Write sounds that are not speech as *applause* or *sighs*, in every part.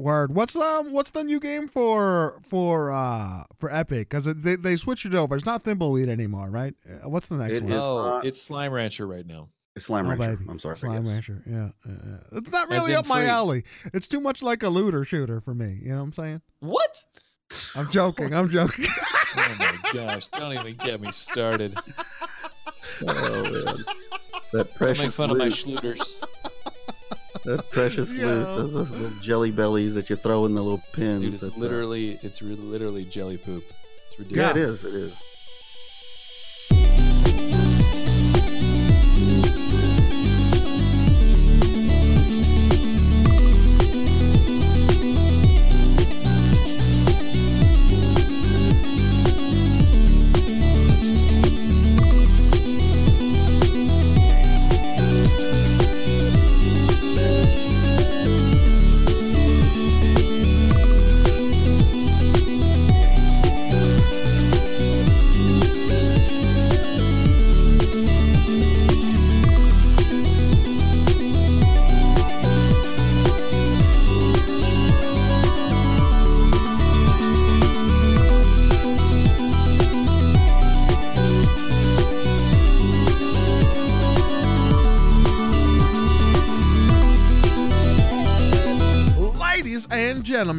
Word. What's um what's the new game for for uh for Epic? Because they they switched it over. It's not Thimbleweed anymore, right? Uh, What's the next It one? is oh, not- it's Slime Rancher right now. It's Slime Oh, Rancher. baby. I'm sorry. Slime. Rancher. Yeah, yeah, yeah. It's not really up my free. alley. It's too much like a looter shooter for me. You know what I'm saying? What? I'm joking. I'm joking. *laughs* Oh my gosh! Don't even get me started. *laughs* Oh man, that Don't make precious fun of my loot. Schluters. that precious Yo. loot. Those, those little jelly bellies that you throw in the little pins. Dude, it's That's, uh, literally, it's re- literally jelly poop. It's ridiculous. yeah, Yeah. it is. It is.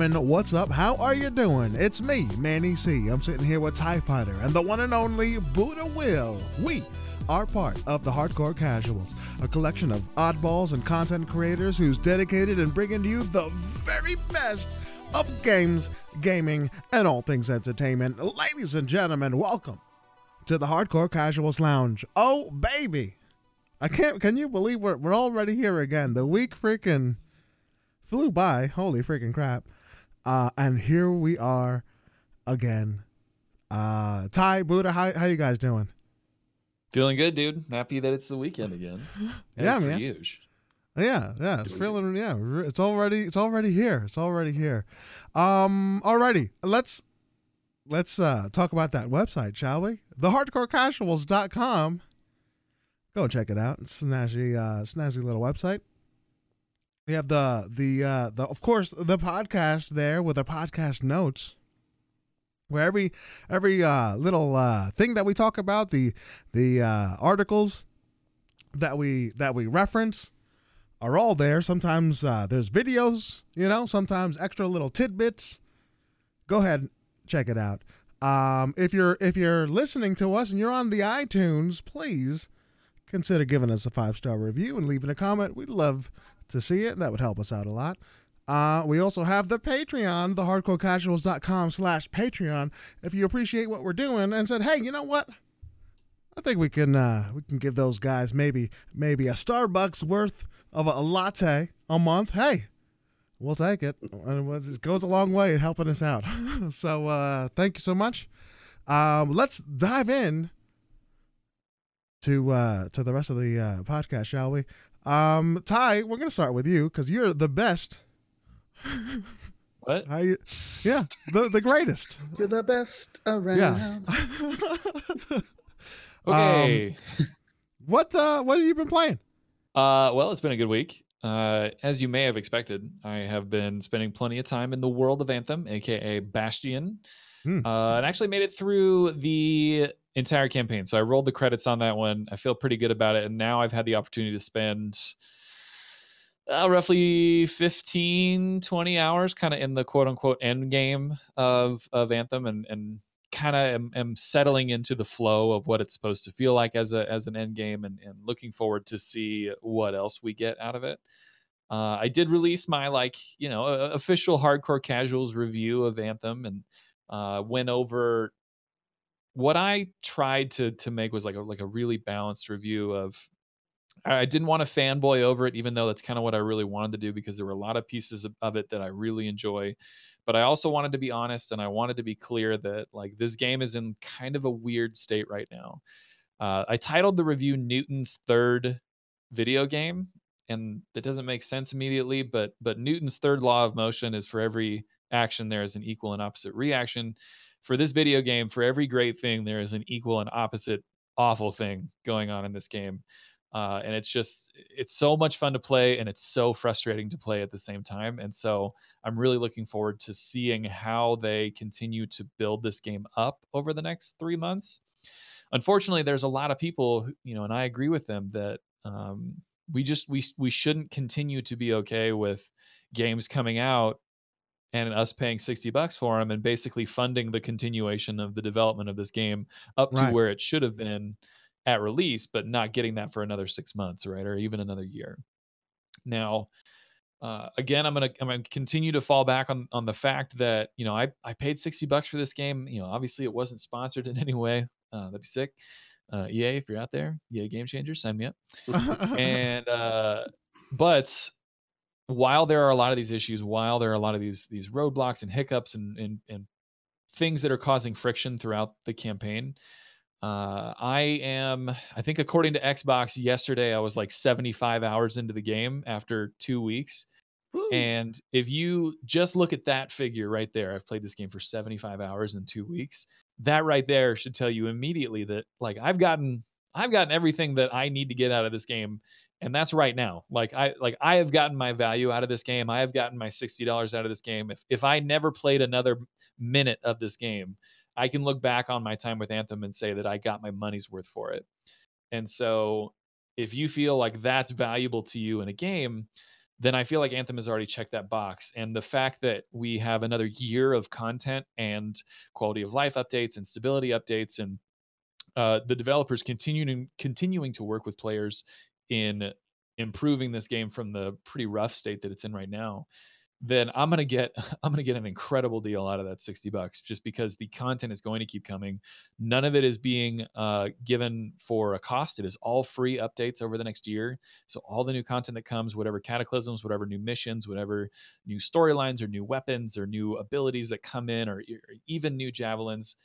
Gentlemen, what's up? How are you doing? It's me, Manny C. I'm sitting here with TIE Fighter and the one and only Buddha Will. We are part of the Hardcore Casuals, a collection of oddballs and content creators who's dedicated in bringing you the very best of games, gaming, and all things entertainment. Ladies and gentlemen, welcome to the Hardcore Casuals Lounge. Oh, baby. I can't, can you believe we're, we're already here again? The week freaking flew by. Holy freaking crap. Uh, and here we are again. Uh, Ty, Buddha, how, how you guys doing? Feeling good, dude. Happy that it's the weekend again. *laughs* Yeah, man. usual. Yeah, yeah, it's Doing feeling yeah, it's already it's already here. It's already here. Um alrighty. Let's let's uh talk about that website, shall we? Thehardcorecasuals.com. Go check it out. It's a snazzy uh snazzy little website. We have the the uh the of course the podcast there with the podcast notes. Where every every uh little uh thing that we talk about, the the uh articles that we that we reference are all there. Sometimes uh, there's videos, you know, sometimes extra little tidbits. Go ahead, check it out. Um, if you're if you're listening to us and you're on the iTunes, please consider giving us a five star review and leaving a comment. We'd love to see it. That would help us out a lot. Uh, we also have the Patreon, thehardcorecasuals.com slash Patreon. If you appreciate what we're doing and said, hey, you know what? I think we can uh, we can give those guys maybe maybe a Starbucks worth of a, latte a month. Hey, we'll take it. And it goes a long way in helping us out. *laughs* so uh, thank you so much. Um, let's dive in to uh, to the rest of the uh, podcast, shall we? Um, Ty, we're gonna start with you because you're the best. What? How you? Yeah, the the greatest. You're the best around. Yeah. *laughs* Okay. what uh, what have you been playing? Uh, well, it's been a good week. Uh, as you may have expected, I have been spending plenty of time in the world of Anthem, aka Bastion, Hmm. uh, and actually made it through the entire campaign. So I rolled the credits on that one. I feel pretty good about it, and now I've had the opportunity to spend uh, roughly 15, 20 hours kind of in the quote unquote end game of of Anthem, and and kind of am, am settling into the flow of what it's supposed to feel like as a as an end game and, and looking forward to see what else we get out of it uh, i did release my like you know official hardcore casuals review of anthem and uh, went over what i tried to to make was like a like a really balanced review of I didn't want to fanboy over it, even though that's kind of what I really wanted to do because there were a lot of pieces of, of it that I really enjoy. But I also wanted to be honest and I wanted to be clear that like this game is in kind of a weird state right now. Uh, I titled the review Newton's third video game, and that doesn't make sense immediately. But but Newton's third law of motion is for every action there is an equal and opposite reaction. For this video game, for every great thing there is an equal and opposite awful thing going on in this game. Uh, and it's just it's so much fun to play and it's so frustrating to play at the same time and so i'm really looking forward to seeing how they continue to build this game up over the next three months unfortunately there's a lot of people you know and i agree with them that um, we just we we shouldn't continue to be okay with games coming out and us paying 60 bucks for them and basically funding the continuation of the development of this game up to where it should have been at release but not getting that for another 6 months right or even another year. Now uh, again i'm going to i'm going to continue to fall back on on the fact that you know i i paid 60 bucks for this game. You know obviously it wasn't sponsored in any way. Uh, that'd be sick. Uh, ea if you're out there ea game Changer, sign me up. *laughs* And uh but while there are a lot of these issues while there are a lot of these these roadblocks and hiccups and and, and things that are causing friction throughout the campaign uh i am i think according to xbox yesterday i was like 75 hours into the game after two weeks Woo. and if you just look at that figure right there, I've played this game for 75 hours in two weeks. That right there should tell you immediately that like I've gotten I've gotten everything that I need to get out of this game. And that's right now. Like I like I have gotten my value out of this game. I have gotten my $60 out of this game. If if I never played another minute of this game, I can look back on my time with Anthem and say that I got my money's worth for it. And so if you feel like that's valuable to you in a game, then I feel like Anthem has already checked that box. And the fact that we have another year of content and quality of life updates and stability updates, and uh, the developers continuing continuing to work with players in improving this game from the pretty rough state that it's in right now, then I'm gonna get *laughs* I'm gonna get an incredible deal out of that 60 bucks just because the content is going to keep coming. None of it is being uh, given for a cost. It is all free updates over the next year. So all the new content that comes, whatever cataclysms, whatever new missions, whatever new storylines or new weapons or new abilities that come in, or, or even new javelins,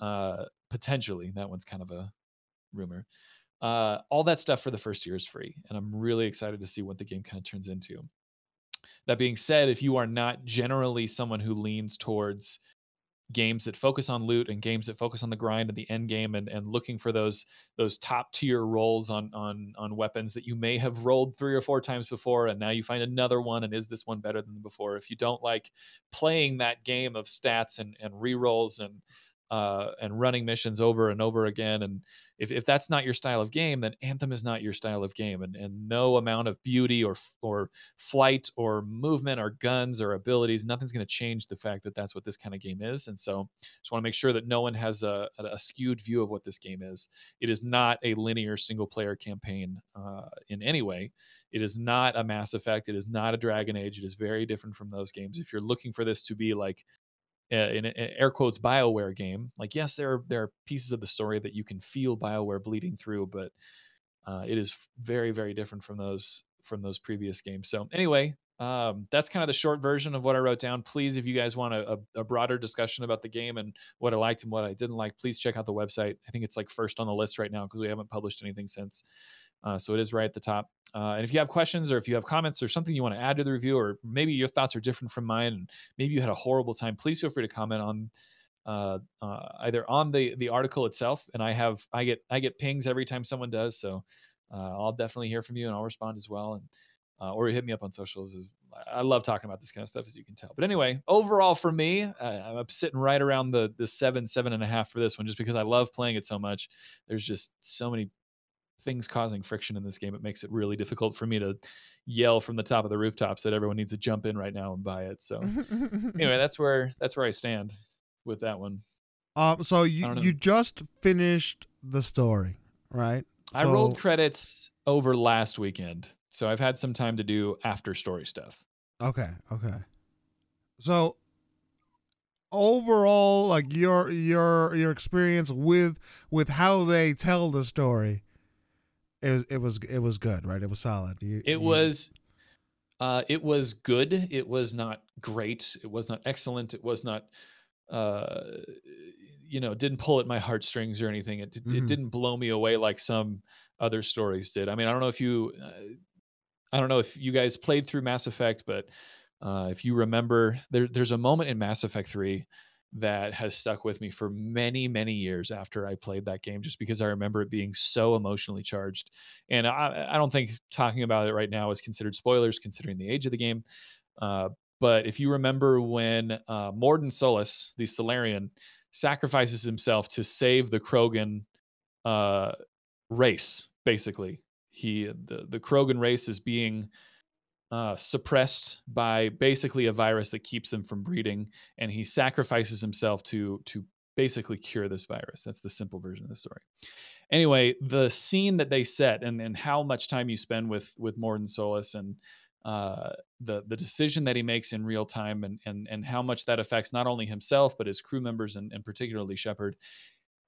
uh, potentially. That one's kind of a rumor. Uh, all that stuff for the first year is free, and I'm really excited to see what the game kind of turns into. That being said, if you are not generally someone who leans towards games that focus on loot and games that focus on the grind and the end game and, and looking for those those top tier rolls on on on weapons that you may have rolled three or four times before and now you find another one and is this one better than before if you don't like playing that game of stats and and re-rolls and uh, and running missions over and over again. And if, if that's not your style of game, then Anthem is not your style of game. And, and no amount of beauty or or flight or movement or guns or abilities, nothing's going to change the fact that that's what this kind of game is. And so, just want to make sure that no one has a, a, skewed view of what this game is. It is not a linear single player campaign uh, in any way. It is not a Mass Effect. It is not a Dragon Age. It is very different from those games. If you're looking for this to be like in, in air quotes bioware game like yes there are there are pieces of the story that you can feel bioware bleeding through but uh, it is very very different from those from those previous games. So anyway um, that's kind of the short version of what i wrote down. Please if you guys want a, a, a broader discussion about the game and what i liked and what i didn't like please check out the website. I think it's like first on the list right now because we haven't published anything since uh, so it is right at the top. Uh, and if you have questions or if you have comments or something you want to add to the review, or maybe your thoughts are different from mine, and maybe you had a horrible time, please feel free to comment on uh, uh, either on the the article itself. And I have I get I get pings every time someone does, so uh, I'll definitely hear from you and I'll respond as well. And uh, or hit me up on socials. I love talking about this kind of stuff, as you can tell. But anyway, overall for me, I'm sitting right around the the seven seven and a half for this one, just because I love playing it so much. There's just so many things causing friction in this game. It makes it really difficult for me to yell from the top of the rooftops that everyone needs to jump in right now and buy it. So anyway, *laughs* that's where that's where I stand with that one. um, so you you just finished the story, right? I rolled credits over last weekend, so I've had some time to do after story stuff. Okay, okay. So overall, like your your your experience with with how they tell the story, it was it was it was good, right? It was solid. You, It you- was uh it was good. It was not great. It was not excellent. It was not uh you know, didn't pull at my heartstrings or anything. It Mhm. it didn't blow me away like some other stories did. I mean, I don't know if you uh, I don't know if you guys played through Mass Effect, but uh, if you remember, there, there's a moment in Mass Effect 3 that has stuck with me for many many years after I played that game just because I remember it being so emotionally charged. And I, I don't think talking about it right now is considered spoilers considering the age of the game. Uh, but if you remember when uh, Mordin Solus the Salarian sacrifices himself to save the Krogan uh, race basically. He the, the Krogan race is being uh, suppressed by basically a virus that keeps them from breeding, and he sacrifices himself to to basically cure this virus. That's the simple version of the story. Anyway, the scene that they set and and how much time you spend with with Mordin Solus and uh, the the decision that he makes in real time and and and how much that affects not only himself but his crew members and, and particularly Shepard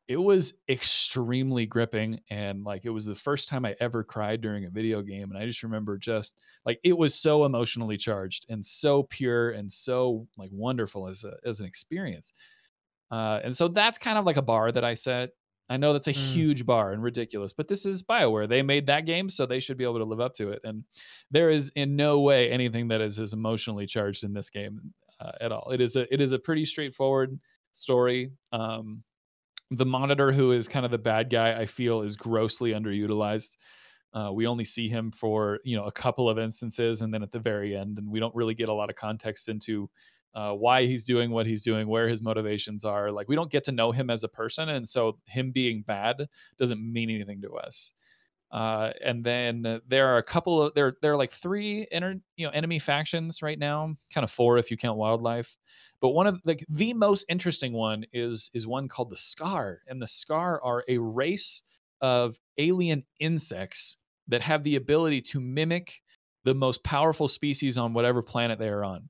it was extremely gripping and like it was the first time i ever cried during a video game and i just remember just like it was so emotionally charged and so pure and so like wonderful as a as an experience. Uh, and so that's kind of like a bar that i set. I know that's a mm. huge bar and ridiculous but this is bioware. They made that game so they should be able to live up to it and there is in no way anything that is as emotionally charged in this game uh, at all. It is a it is a pretty straightforward story um, the monitor, who is kind of the bad guy, I feel is grossly underutilized. Uh, we only see him for you know a couple of instances, and then at the very end, and we don't really get a lot of context into uh, why he's doing what he's doing, where his motivations are. Like we don't get to know him as a person, and so him being bad doesn't mean anything to us. Uh, and then there are a couple of there there are like three inner you know enemy factions right now, kind of four if you count wildlife. But one of the the most interesting one is is one called the Scar, and the Scar are a race of alien insects that have the ability to mimic the most powerful species on whatever planet they are on.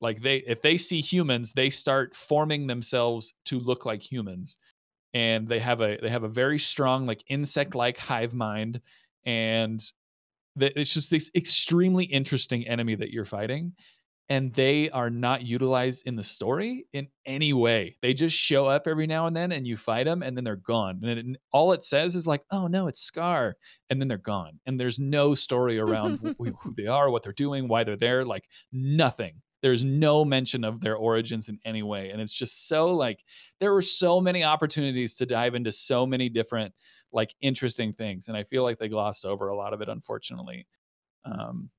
Like they if they see humans, they start forming themselves to look like humans. And they have a they have a very strong like insect-like hive mind and it's just this extremely interesting enemy that you're fighting and they are not utilized in the story in any way. They just show up every now and then and you fight them and then they're gone. And it, all it says is like, "Oh no, it's Scar." And then they're gone. And there's no story around *laughs* who, who they are, what they're doing, why they're there, like nothing. There's no mention of their origins in any way. And it's just so like there were so many opportunities to dive into so many different like interesting things and I feel like they glossed over a lot of it unfortunately. Um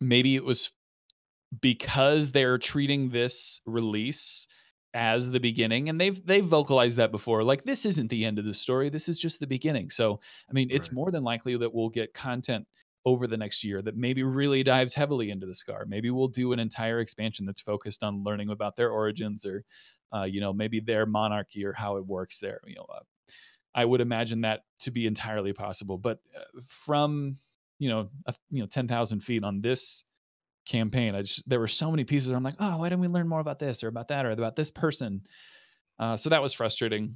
maybe it was because they're treating this release as the beginning and they've they've vocalized that before like this isn't the end of the story this is just the beginning so i mean it's right. more than likely that we'll get content over the next year that maybe really dives heavily into the scar maybe we'll do an entire expansion that's focused on learning about their origins or uh, you know maybe their monarchy or how it works there you know uh, i would imagine that to be entirely possible but uh, from you know a, you know 10,000 feet on this campaign. I just there were so many pieces. I'm like, oh, why didn't we learn more about this or about that or about this person? Uh, so that was frustrating.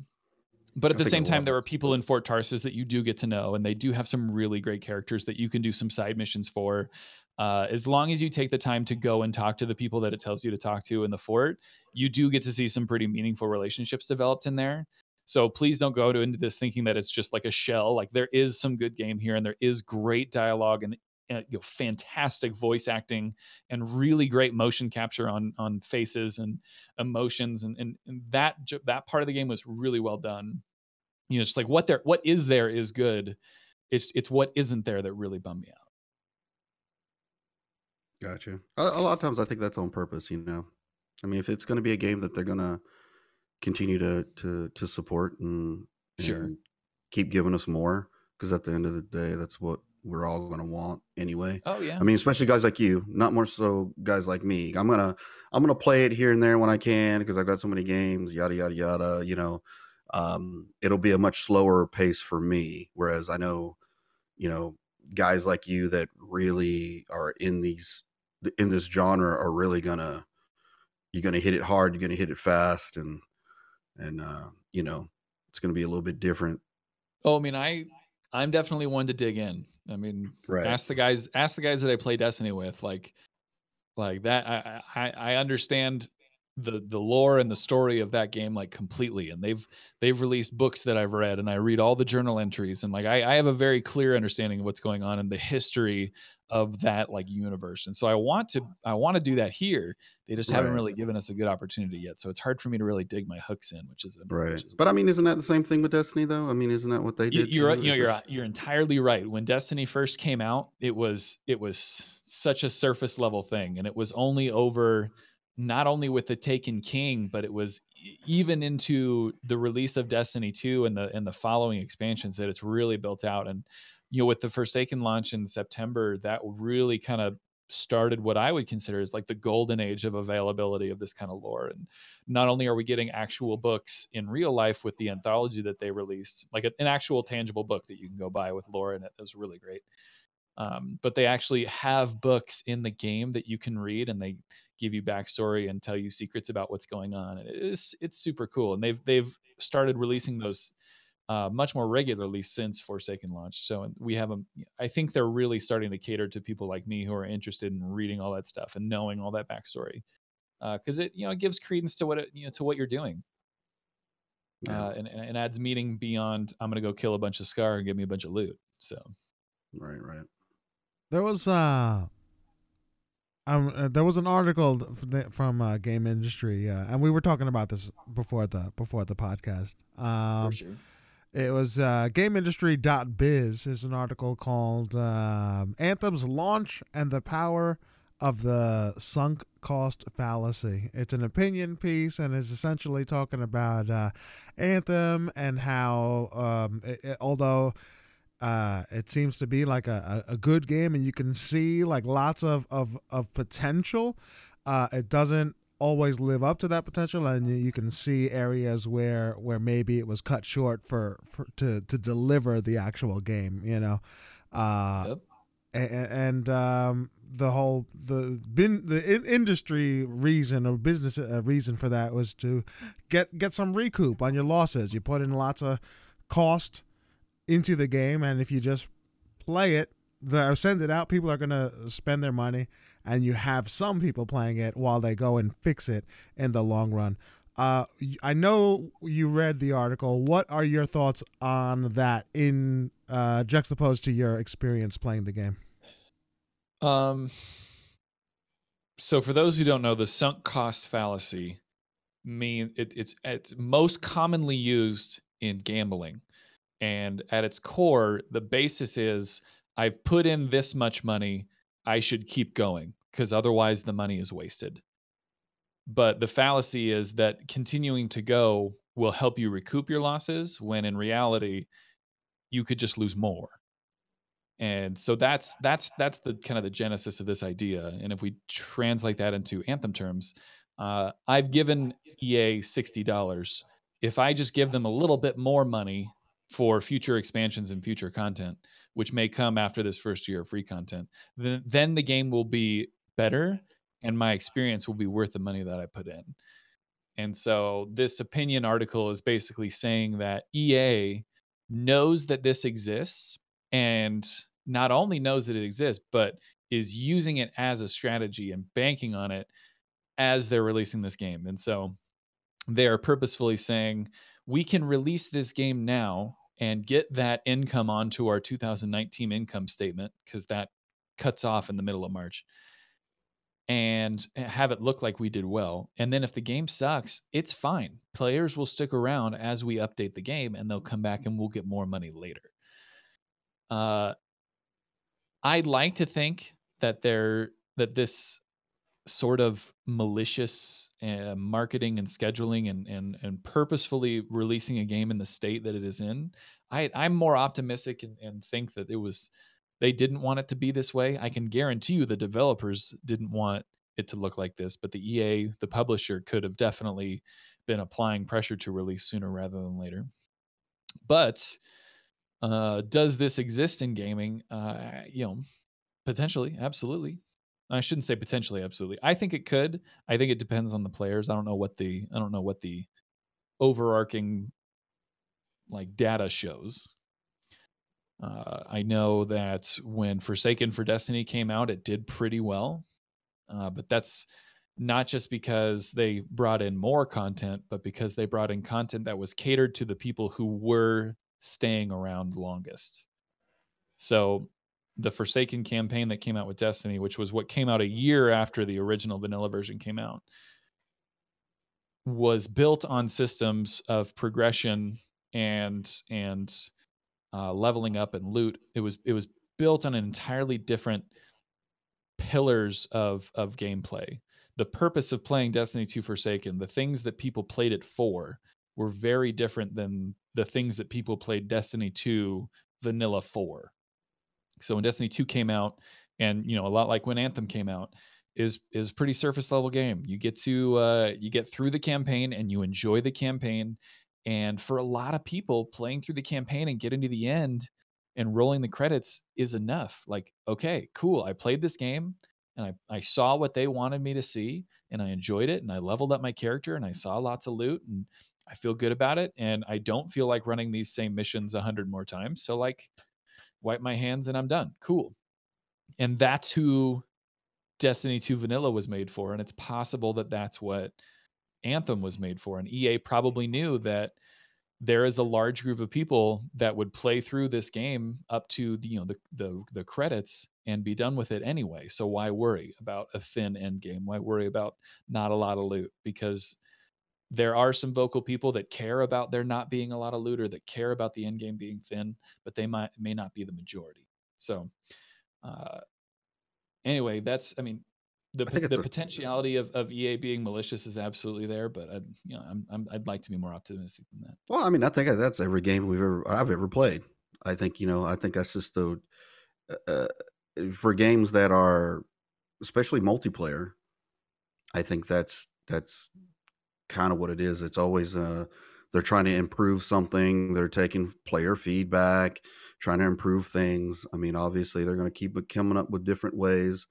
But at I the same time, there are people in Fort Tarsis that you do get to know, and they do have some really great characters that you can do some side missions for. Uh, as long as you take the time to go and talk to the people that it tells you to talk to in the fort, you do get to see some pretty meaningful relationships developed in there. So please don't go to, into this thinking that it's just like a shell. Like there is some good game here, and there is great dialogue and uh, you know, fantastic voice acting and really great motion capture on on faces and emotions and, and, and that that part of the game was really well done you know it's like what there what is there is good it's it's what isn't there that really bummed me out gotcha a, a lot of times i think that's on purpose you know i mean if it's going to be a game that they're going to continue to to to support and, and sure keep giving us more because at the end of the day that's what we're all going to want anyway. Oh yeah. I mean, especially guys like you, not more so guys like me. I'm going to I'm going to play it here and there when I can because I've got so many games, yada yada yada, you know. Um, it'll be a much slower pace for me whereas I know, you know, guys like you that really are in these in this genre are really to you're to hit it hard, you're to hit it fast and and uh, you know, it's to be a little bit different. Oh, I mean, I I'm definitely one to dig in. I mean, right. ask the guys, ask the guys that I play Destiny with, like, like that. I, I, I understand the the lore and the story of that game like completely and they've they've released books that i've read and i read all the journal entries and like i, I have a very clear understanding of what's going on in the history of that like universe. And so I want to I want to do that here. They just haven't really given us a good opportunity yet. So it's hard for me to really dig my hooks in, which is a Right. Which is But I mean, isn't that the same thing with Destiny though? I mean, isn't that what they did? you're too? you know, you're, just- you're entirely right. When Destiny first came out, it was it was such a surface level thing, and it was only over not only with the Taken King, but it was even into the release of Destiny 2 and the and the following expansions that it's really built out. And you know, with the Forsaken launch in September, that really kind of started what I would consider as like the golden age of availability of this kind of lore. And not only are we getting actual books in real life with the anthology that they released, like an actual tangible book that you can go buy with lore in it, that was really great. Um, but they actually have books in the game that you can read, and they give you backstory and tell you secrets about what's going on. And it's it's super cool, and they've they've started releasing those uh, much more regularly since Forsaken launched. So we have them. I think they're really starting to cater to people like me who are interested in reading all that stuff and knowing all that backstory, because it you know it gives credence to what it you know to what you're doing, Yeah. uh, and, and and adds meaning beyond I'm gonna go kill a bunch of Scar and give me a bunch of loot. So right, right. There was uh, um, uh, there was an article th- from uh, Game Industry, uh, and we were talking about this before the before the podcast. Um, for sure. It was uh, GameIndustry.biz is an article called um, Anthem's Launch and the Power of the Sunk Cost Fallacy. It's an opinion piece and is essentially talking about uh, Anthem and how, um, it, it- although uh, it seems to be like a, a, good game and you can see like lots of, of, of potential, uh, it doesn't always live up to that potential and you- can see areas where where maybe it was cut short for, for to to deliver the actual game you know? Uh Yep. a- and um the whole the bin the in- industry reason or business uh, reason for that was to get get some recoup on your losses. You put in lots of cost into the game and if you just play it the, or send it out people are going to spend their money and you have some people playing it while they go and fix it in the long run. Uh, I know you read the article. What are your thoughts on that in uh, juxtaposed to your experience playing the game? Um, so for those who don't know, the sunk cost fallacy mean it, it's it's most commonly used in gambling, and at its core, the basis is I've put in this much money, I should keep going because otherwise the money is wasted. But the fallacy is that continuing to go will help you recoup your losses when in reality you could just lose more and so that's that's that's the kind of the genesis of this idea and if we translate that into anthem terms uh, i've given ea $60 if i just give them a little bit more money for future expansions and future content which may come after this first year of free content then then the game will be better and my experience will be worth the money that i put in and so this opinion article is basically saying that ea knows that this exists and not only knows that it exists, but is using it as a strategy and banking on it as they're releasing this game. And so they are purposefully saying, we can release this game now and get that income onto our 2019 income statement because that cuts off in the middle of March and have it look like we did well. And then if the game sucks, it's fine. Players will stick around as we update the game and they'll come back and we'll get more money later. Uh, I'd like to think that there that this sort of malicious uh, marketing and scheduling and, and and purposefully releasing a game in the state that it is in, I I'm more optimistic and, and think that it was they didn't want it to be this way. I can guarantee you the developers didn't want it to look like this, but the EA, the publisher, could have definitely been applying pressure to release sooner rather than later. But uh, does this exist in gaming? Uh, you know, potentially, absolutely. I shouldn't say potentially, absolutely. I think it could. I think it depends on the players. I don't know what the I don't know what the overarching like data shows. Uh, I know that when Forsaken for Destiny came out, it did pretty well, uh, but that's not just because they brought in more content, but because they brought in content that was catered to the people who were staying around longest. So the Forsaken campaign that came out with Destiny, which was what came out a year after the original vanilla version came out, was built on systems of progression and and uh, leveling up and loot. It was it was built on an entirely different pillars of of gameplay. The purpose of playing Destiny 2 Forsaken, the things that people played it for, were very different than the things that people played Destiny 2 Vanilla for. So when Destiny 2 came out, and you know, a lot like when Anthem came out, is is pretty surface level game. You get to uh, you get through the campaign and you enjoy the campaign. And for a lot of people, playing through the campaign and getting to the end and rolling the credits is enough. Like, okay, cool. I played this game and I, I saw what they wanted me to see and I enjoyed it and I leveled up my character and I saw lots of loot and I feel good about it. And I don't feel like running these same missions a hundred more times. So like wipe my hands and I'm done. Cool. And that's who Destiny 2 Vanilla was made for. And it's possible that that's what Anthem was made for. And EA probably knew that there is a large group of people that would play through this game up to the, you know the, the the credits and be done with it anyway. So why worry about a thin end game? Why worry about not a lot of loot? Because there are some vocal people that care about there not being a lot of loot or that care about the end game being thin, but they might may not be the majority. So uh, anyway, that's I mean the the a, potentiality of, of EA being malicious is absolutely there, but I you know I'm, I'm I'd like to be more optimistic than that. Well, I mean, I think that's every game we've ever I've ever played. I think you know I think that's just the uh, uh for games that are especially multiplayer. I think that's that's kind of what it is. It's always uh, they're trying to improve something. They're taking player feedback, trying to improve things. I mean, obviously, they're going to keep coming up with different ways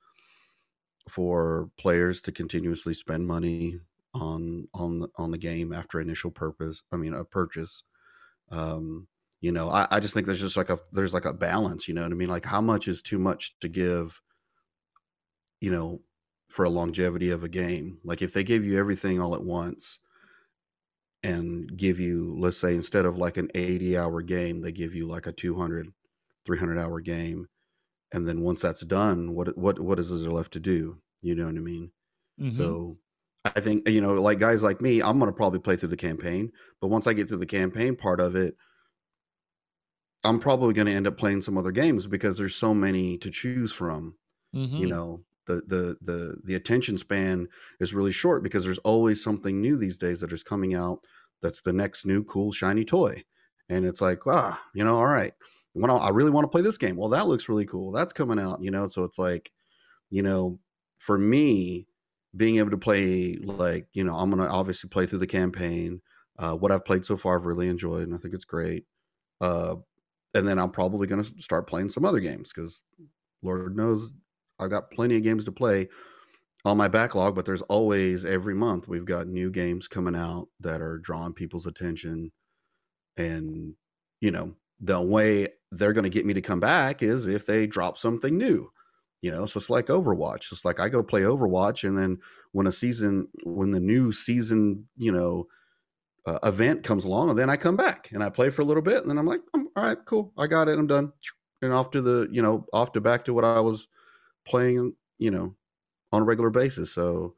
for players to continuously spend money on on on the game after initial purpose. I mean, a purchase. Um, you know, I, I just think there's just like a there's like a balance. You know what I mean? Like, how much is too much to give? You know, for a longevity of a game. Like if they give you everything all at once and give you, let's say, instead of like an 80 hour game, they give you like a 200, 300 hour game. And then once that's done, what, what, what is there left to do? You know what I mean? Mm-hmm. So I think, you know, like guys like me, I'm going to probably play through the campaign, but once I get through the campaign part of it, I'm probably going to end up playing some other games because there's so many to choose from. Mm-hmm. You know, the the the the attention span is really short because there's always something new these days that is coming out that's the next new cool shiny toy. And it's like ah you know all right. When I really want to play this game. Well that looks really cool. That's coming out you know? So it's like you know for me being able to play like you know i'm gonna obviously play through the campaign uh, what i've played so far i've really enjoyed and i think it's great. Uh, and then i'm probably gonna start playing some other games because lord knows I've got plenty of games to play on my backlog, but there's always every month we've got new games coming out that are drawing people's attention. And, you know, the way they're going to get me to come back is if they drop something new. You know, so it's like Overwatch. It's like I go play Overwatch, and then when a season, when the new season, you know, uh, event comes along, and then I come back and I play for a little bit, and then I'm like, I'm, all right, cool, I got it, I'm done, and off to the, you know, off to back to what I was playing, you know, on a regular basis. So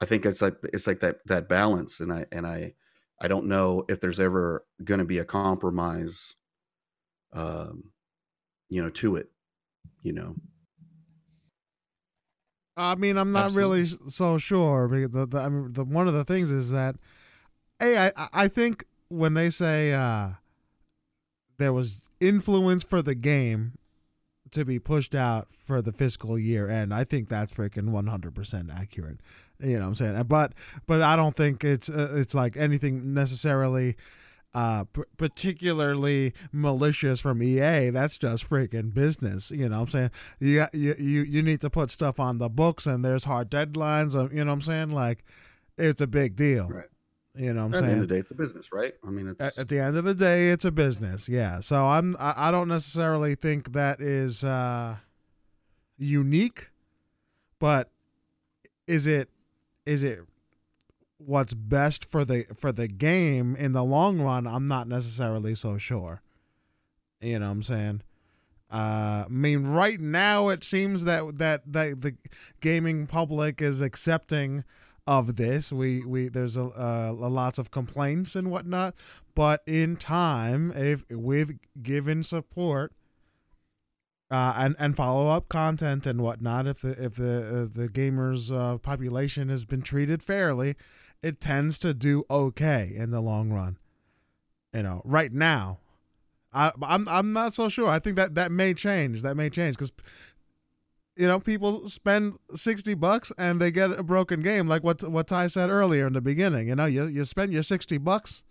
I think it's like it's like that that balance, and I and I I don't know if there's ever going to be a compromise, um, you know, to it, you know. I mean, I'm not Absolutely. really so sure. The, the, I mean, the one of the things is that, hey, I I think when they say uh, there was influence for the game to be pushed out for the fiscal year end. I think that's freaking 100% accurate. You know what I'm saying? But but I don't think it's uh, it's like anything necessarily uh, p- particularly malicious from EA. That's just freaking business. You know what I'm saying? You, you you you need to put stuff on the books and there's hard deadlines. You know what I'm saying? Like it's a big deal. Right. You know what I'm at saying? At the end of the day, it's a business, right? I mean, it's at, at, the end of the day, it's a business. Yeah. So I'm I, I don't necessarily think that is uh, unique, but is it is it what's best for the for the game in the long run? I'm not necessarily so sure. You know what I'm saying? Uh, I mean, right now it seems that that that the gaming public is accepting of this. We we there's a, uh, lots of complaints and whatnot, but in time, if with given support. Uh, and and follow up content and whatnot. If the if the uh, the gamers uh, population has been treated fairly, it tends to do okay in the long run. You know, right now, I, I'm I'm not so sure. I think that that may change. That may change because you know people spend sixty bucks and they get a broken game, like what what Ty said earlier in the beginning. You know, you you spend your sixty bucks,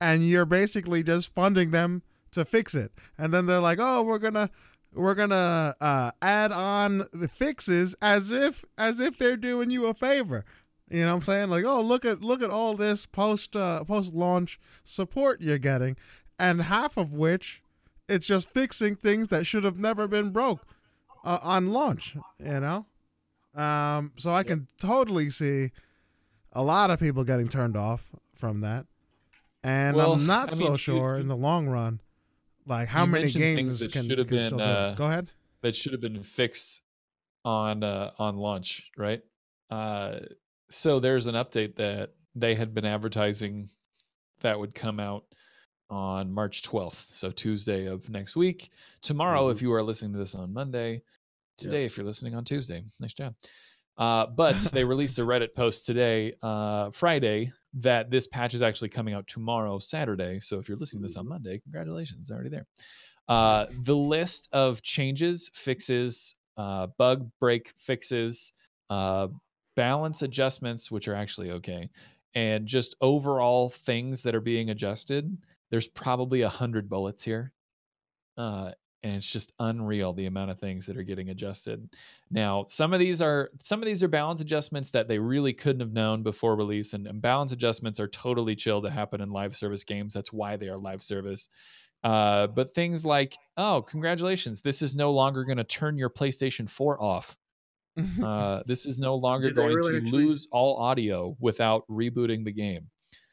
and you're basically just funding them to fix it, and then they're like, oh, we're gonna we're gonna uh, add on the fixes as if as if they're doing you a favor. You know what I'm saying? Like, oh, look at look at all this post uh, post launch support you're getting, and half of which it's just fixing things that should have never been broke uh, on launch. You know, um, so I can totally see a lot of people getting turned off from that, and well, I'm not I so mean, sure you, in the long run, like how many games that can, should have been. Uh, Go ahead. That should have been fixed on uh, on launch, right? Uh, so there's an update that they had been advertising that would come out on March 12th, so Tuesday of next week. Tomorrow, mm-hmm. if you are listening to this on Monday, today, if you're listening on Tuesday. Nice job. Uh, but they released a Reddit post today, uh, Friday, that this patch is actually coming out tomorrow, Saturday. So if you're listening to this on. Monday, congratulations, it's already there. Uh, the list of changes, fixes, uh, bug break fixes, uh, balance adjustments, which are actually okay, and just overall things that are being adjusted there's probably a hundred bullets here. Uh, and it's just unreal the amount of things that are getting adjusted. Now, some of these are some of these are balance adjustments that they really couldn't have known before release, and, and balance adjustments are totally chill to happen in live service games. That's why they are live service. Uh, but things like, oh, congratulations, this is no longer going to turn your PlayStation 4 off. *laughs* uh, this is no longer going really to actually... lose all audio without rebooting the game.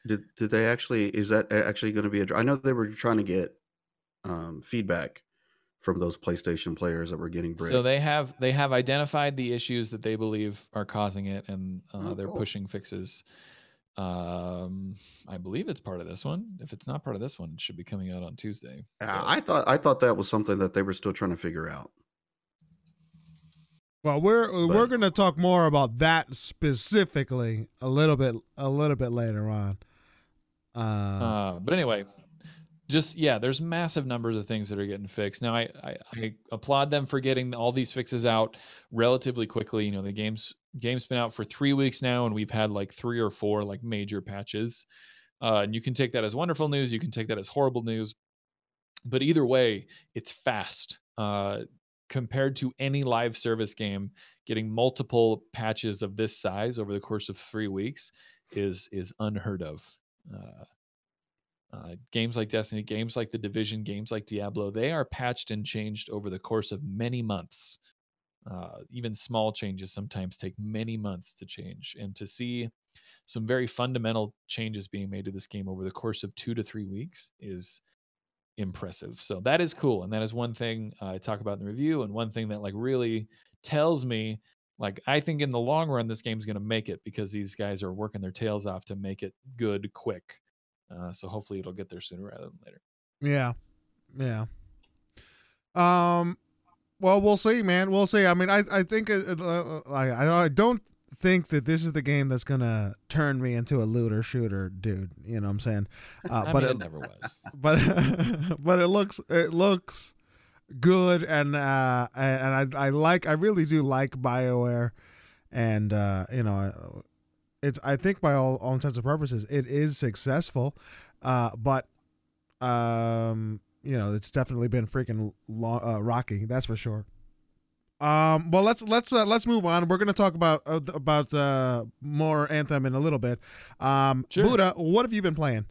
Did did they actually? Is that actually going to be a? I know they were trying to get um, feedback from those PlayStation players that were getting bricked. So they have they have identified the issues that they believe are causing it, and uh, oh, they're cool. pushing fixes. Um, I believe it's part of this one. If it's not part of this one, it should be coming out on Tuesday. I thought I thought that was something that they were still trying to figure out. Well, we're but, we're going to talk more about that specifically a little bit a little bit later on. Uh, uh, but anyway, just yeah, there's massive numbers of things that are getting fixed. Now I, I, I applaud them for getting all these fixes out relatively quickly. You know, the game's game's been out for three weeks now, and we've had like three or four like major patches. Uh, and you can take that as wonderful news. You can take that as horrible news. But either way, it's fast. Uh, compared to any live service game, getting multiple patches of this size over the course of three weeks is is unheard of. Uh, uh, games like Destiny, games like The Division, games like Diablo, they are patched and changed over the course of many months. Uh, even small changes sometimes take many months to change. And to see some very fundamental changes being made to this game over the course of two to three weeks is impressive. So that is cool. And that is one thing I talk about in the review. And one thing that like really tells me like I think in the long run this game's going to make it because these guys are working their tails off to make it good quick. Uh, so hopefully it'll get there sooner rather than later. Yeah, yeah. Um, well, we'll see, man. We'll see. I mean, I I think uh, uh, I I don't think that this is the game that's gonna turn me into a looter shooter dude. You know what I'm saying? *laughs* Uh, but mean, it, it never was. *laughs* But *laughs* but it looks it looks good and uh and I I like I really do like BioWare. And uh you know it's I think by all, all intents and purposes it is successful. Uh but um you know it's definitely been freaking long, uh, rocky that's for sure. Um well let's let's uh, let's move on. We're going to talk about uh, about uh more anthem in a little bit. Um sure. buddha what have you been playing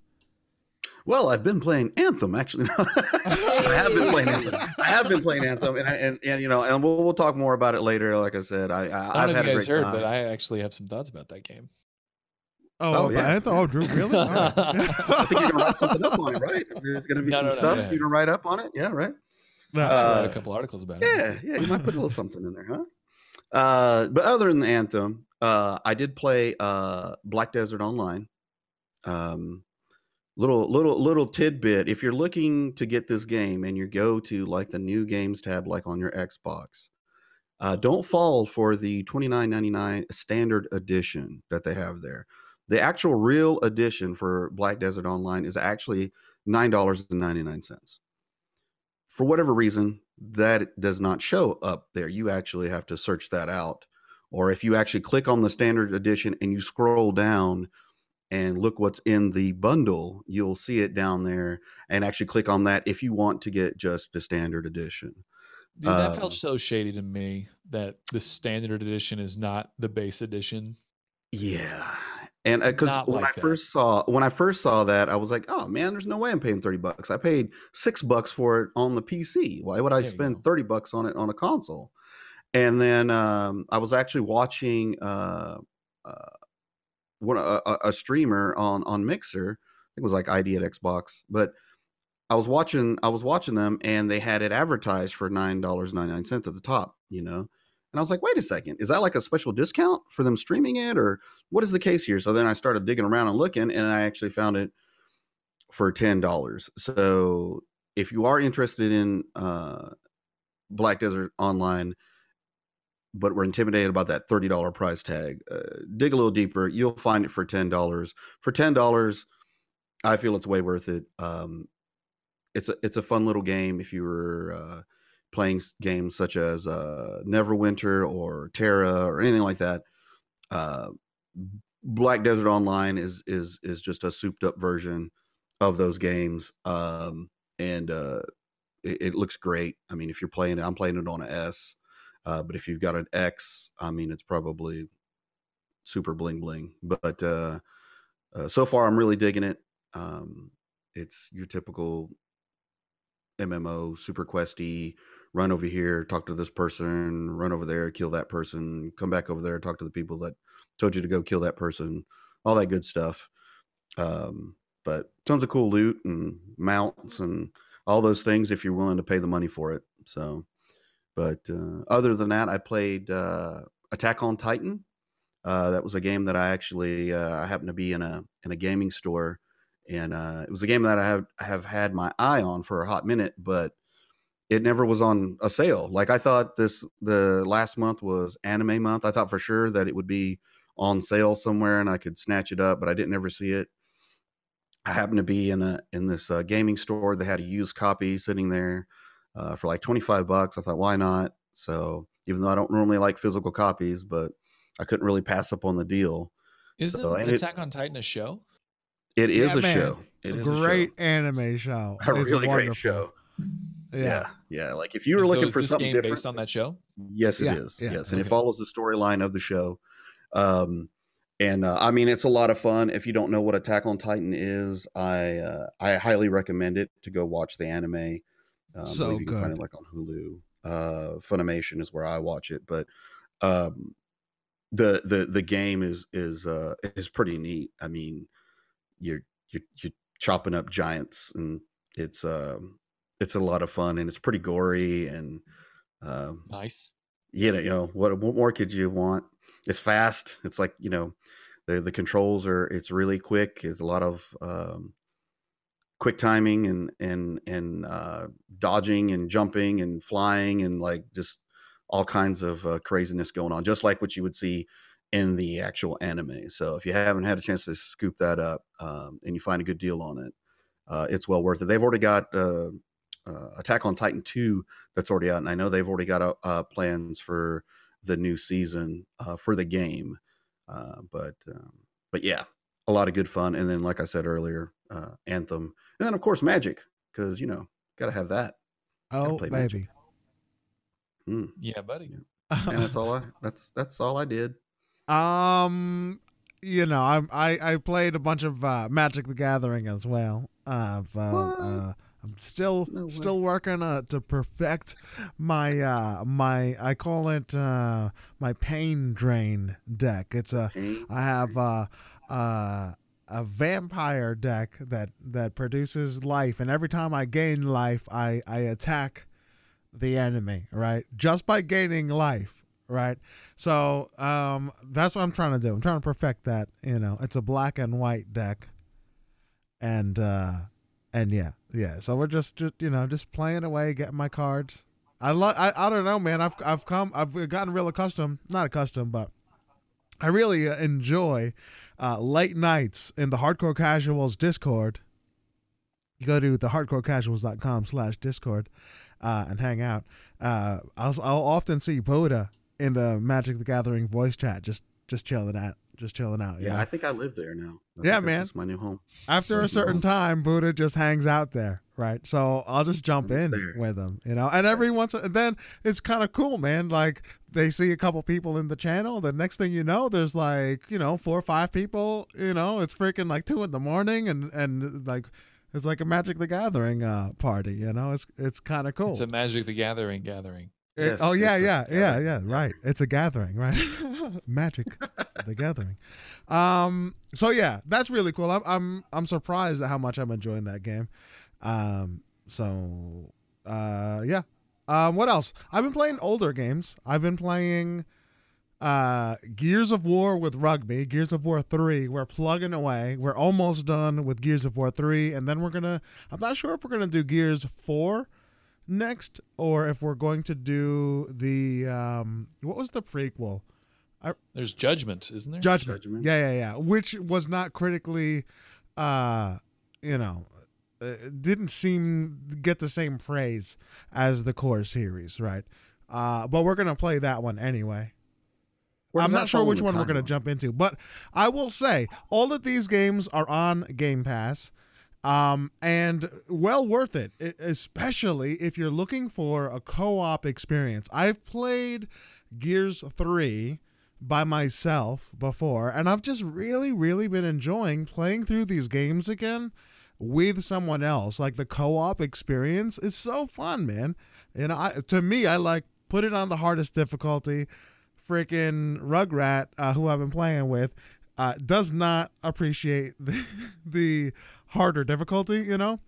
well, I've been playing Anthem actually. *laughs* I have been playing Anthem. I have been playing Anthem, and and, and you know, and we'll, we'll talk more about it later. Like I said, I, I have had you guys a great heard, time. but I actually have some thoughts about that game. Oh, oh yeah. Anthem? Oh, Drew, really? *laughs* *laughs* I think you're gonna write something up on it, right? There's gonna be no, some no, stuff no, you're gonna write up on it. Yeah, right. I might Uh, write a couple articles about it. Yeah, yeah, you might put a little something in there, huh? Uh, but other than Anthem, uh, I did play uh, Black Desert Online. Um, little little little tidbit: if you're looking to get this game and you go to like the new games tab, like on your Xbox, uh, don't fall for the twenty nine ninety nine standard edition that they have there. The actual real edition for Black Desert Online is actually nine dollars and ninety nine cents. For whatever reason that does not show up there. You actually have to search that out. Or if you actually click on the standard edition and you scroll down and look what's in the bundle you'll see it down there and actually click on that if you want to get just the standard edition. Dude, that um, felt so shady to me that the standard edition is not the base edition. yeah and because Not when like i that. first saw when i first saw that i was like oh man there's no way i'm paying 30 bucks. I paid six bucks for it on the pc why would i There spend 30 bucks on it on a console? And then um, i was actually watching uh, uh, a, a- streamer on on mixer i think it was like id at xbox but i was watching i was watching them and they had it advertised for nine dollars 99 cents at the top you know? And i was like wait a second is that like a special discount for them streaming it or what is the case here? So then i started digging around and looking and i actually found it for ten dollars. So if you are interested in uh black desert online but we're intimidated about that $30 price tag uh, dig a little deeper you'll find it for $10 for $10 i feel it's way worth it um it's a it's a fun little game if you were uh playing games such as uh neverwinter or TERA or anything like that uh black desert online is is is just a souped up version of those games um and uh it, it looks great. I mean if you're playing it i'm playing it on an s uh, but if you've got an X, I mean, it's probably super bling bling. But uh, uh, so far, I'm really digging it. Um, it's your typical MMO, super questy. Run over here, talk to this person, run over there, kill that person, come back over there, talk to the people that told you to go kill that person, all that good stuff. Um, but tons of cool loot and mounts and all those things if you're willing to pay the money for it. So, but uh, other than that, I played uh, Attack on Titan. Uh, that was a game that I actually uh, I happened to be in a in a gaming store, and uh, it was a game that I have have had my eye on for a hot minute, but it never was on a sale. Like I thought this the last month was anime month. I thought for sure that it would be on sale somewhere and I could snatch it up, but I didn't ever see it. I happened to be in a in this uh, gaming store. They had a used copy sitting there uh, for like 25 bucks. I thought, why not? So even though I don't normally like physical copies, but I couldn't really pass up on the deal. Isn't So, and it- Attack on Titan a show? It is Yeah, a man. show. It is a great a anime show. show. A It's really great show. Yeah. Yeah. yeah, Like if you were And so looking is for this something game different, based on that show? Yes, it Yeah, is. yeah, yes, and it follows the storyline of the show. Um, and uh, I mean, it's a lot of fun. If you don't know what Attack on Titan is, I uh, I highly recommend it to go watch the anime. Um, So believe you can find it like on Hulu. Uh, Funimation is where I watch it, but um, the the the game is is uh, is pretty neat. I mean, you're you're you're chopping up giants, and it's um it's a lot of fun, and it's pretty gory and. Um, Nice. you know, you know what, what more could you want? It's fast. It's like you know, the the controls are. It's really quick. It's a lot of um, quick timing and and and uh, dodging and jumping and flying and like just all kinds of uh, craziness going on, just like what you would see in the actual anime. So if you haven't had a chance to scoop that up um, and you find a good deal on it, uh, it's well worth it. They've already got uh, uh, Attack on Titan two that's already out, and I know they've already got uh, uh, plans for the new season for the game. But um, but yeah, a lot of good fun, and then like I said earlier, Anthem, and then of course Magic, because you know got to have that. Oh, play Magic. baby. Hmm. Yeah, buddy. And that's all I that's that's all I did. Um, you know, I I I played a bunch of uh, Magic the Gathering as well. I've, uh, uh, I'm still No still working uh, to perfect my uh my I call it uh my pain drain deck. It's a Pain. I have uh uh a vampire deck that that produces life and every time I gain life I I attack the enemy, right? Just by gaining life, right? So um, that's what I'm trying to do. I'm trying to perfect that. You know, it's a black and white deck, and uh, and yeah, yeah. So we're just, just you know, just playing away, getting my cards. I love. I, I don't know, man. I've I've come. I've gotten real accustomed. Not accustomed, but I really uh, enjoy uh, late nights in the Hardcore Casuals Discord. You go to the hardcorecasuals.com slash Discord uh, and hang out. Uh, I'll, I'll often see Boda in the Magic the Gathering voice chat, just just chilling out, just chilling out. Yeah, know? I think I live there now. I Yeah, think that's man. just my new home. After a certain no. time, Buddha just hangs out there, right? So I'll just jump It's in there. with him, you know. And every once, and then it's kind of cool, man. Like they see a couple people in the channel, the next thing you know, there's like you know four or five people. You know, it's freaking like two in the morning, and and like it's like a Magic the Gathering uh, party. You know, it's it's kind of cool. It's a Magic the Gathering gathering. Yes, oh yeah, yeah, yeah, yeah. Right. It's a gathering, right? *laughs* Magic, the gathering. Um. So yeah, that's really cool. I'm I'm I'm surprised at how much I'm enjoying that game. Um. So, uh, yeah. Um. What else? I've been playing older games. I've been playing. Uh, Gears of War with rugby, Gears of War 3. We're plugging away. We're almost done with Gears of War 3. And then we're going to, I'm not sure if we're going to do Gears 4 next or if we're going to do the um what was the prequel There's Judgment, isn't there? judgment. Judgment. yeah yeah yeah which was not critically uh you know uh, didn't seem get the same praise as the core series right uh but we're gonna play that one anyway I'm not sure which one we're going to jump into, but I will say all of these games are on Game Pass, um, and well worth it, especially if you're looking for a co-op experience. I've played Gears Three by myself before, and I've just really, really been enjoying playing through these games again with someone else. Like the co-op experience is so fun, man. You know, I, to me, I like put it on the hardest difficulty freaking Rugrat, uh, who I've been playing with, uh, does not appreciate *laughs* the, the harder difficulty, you know.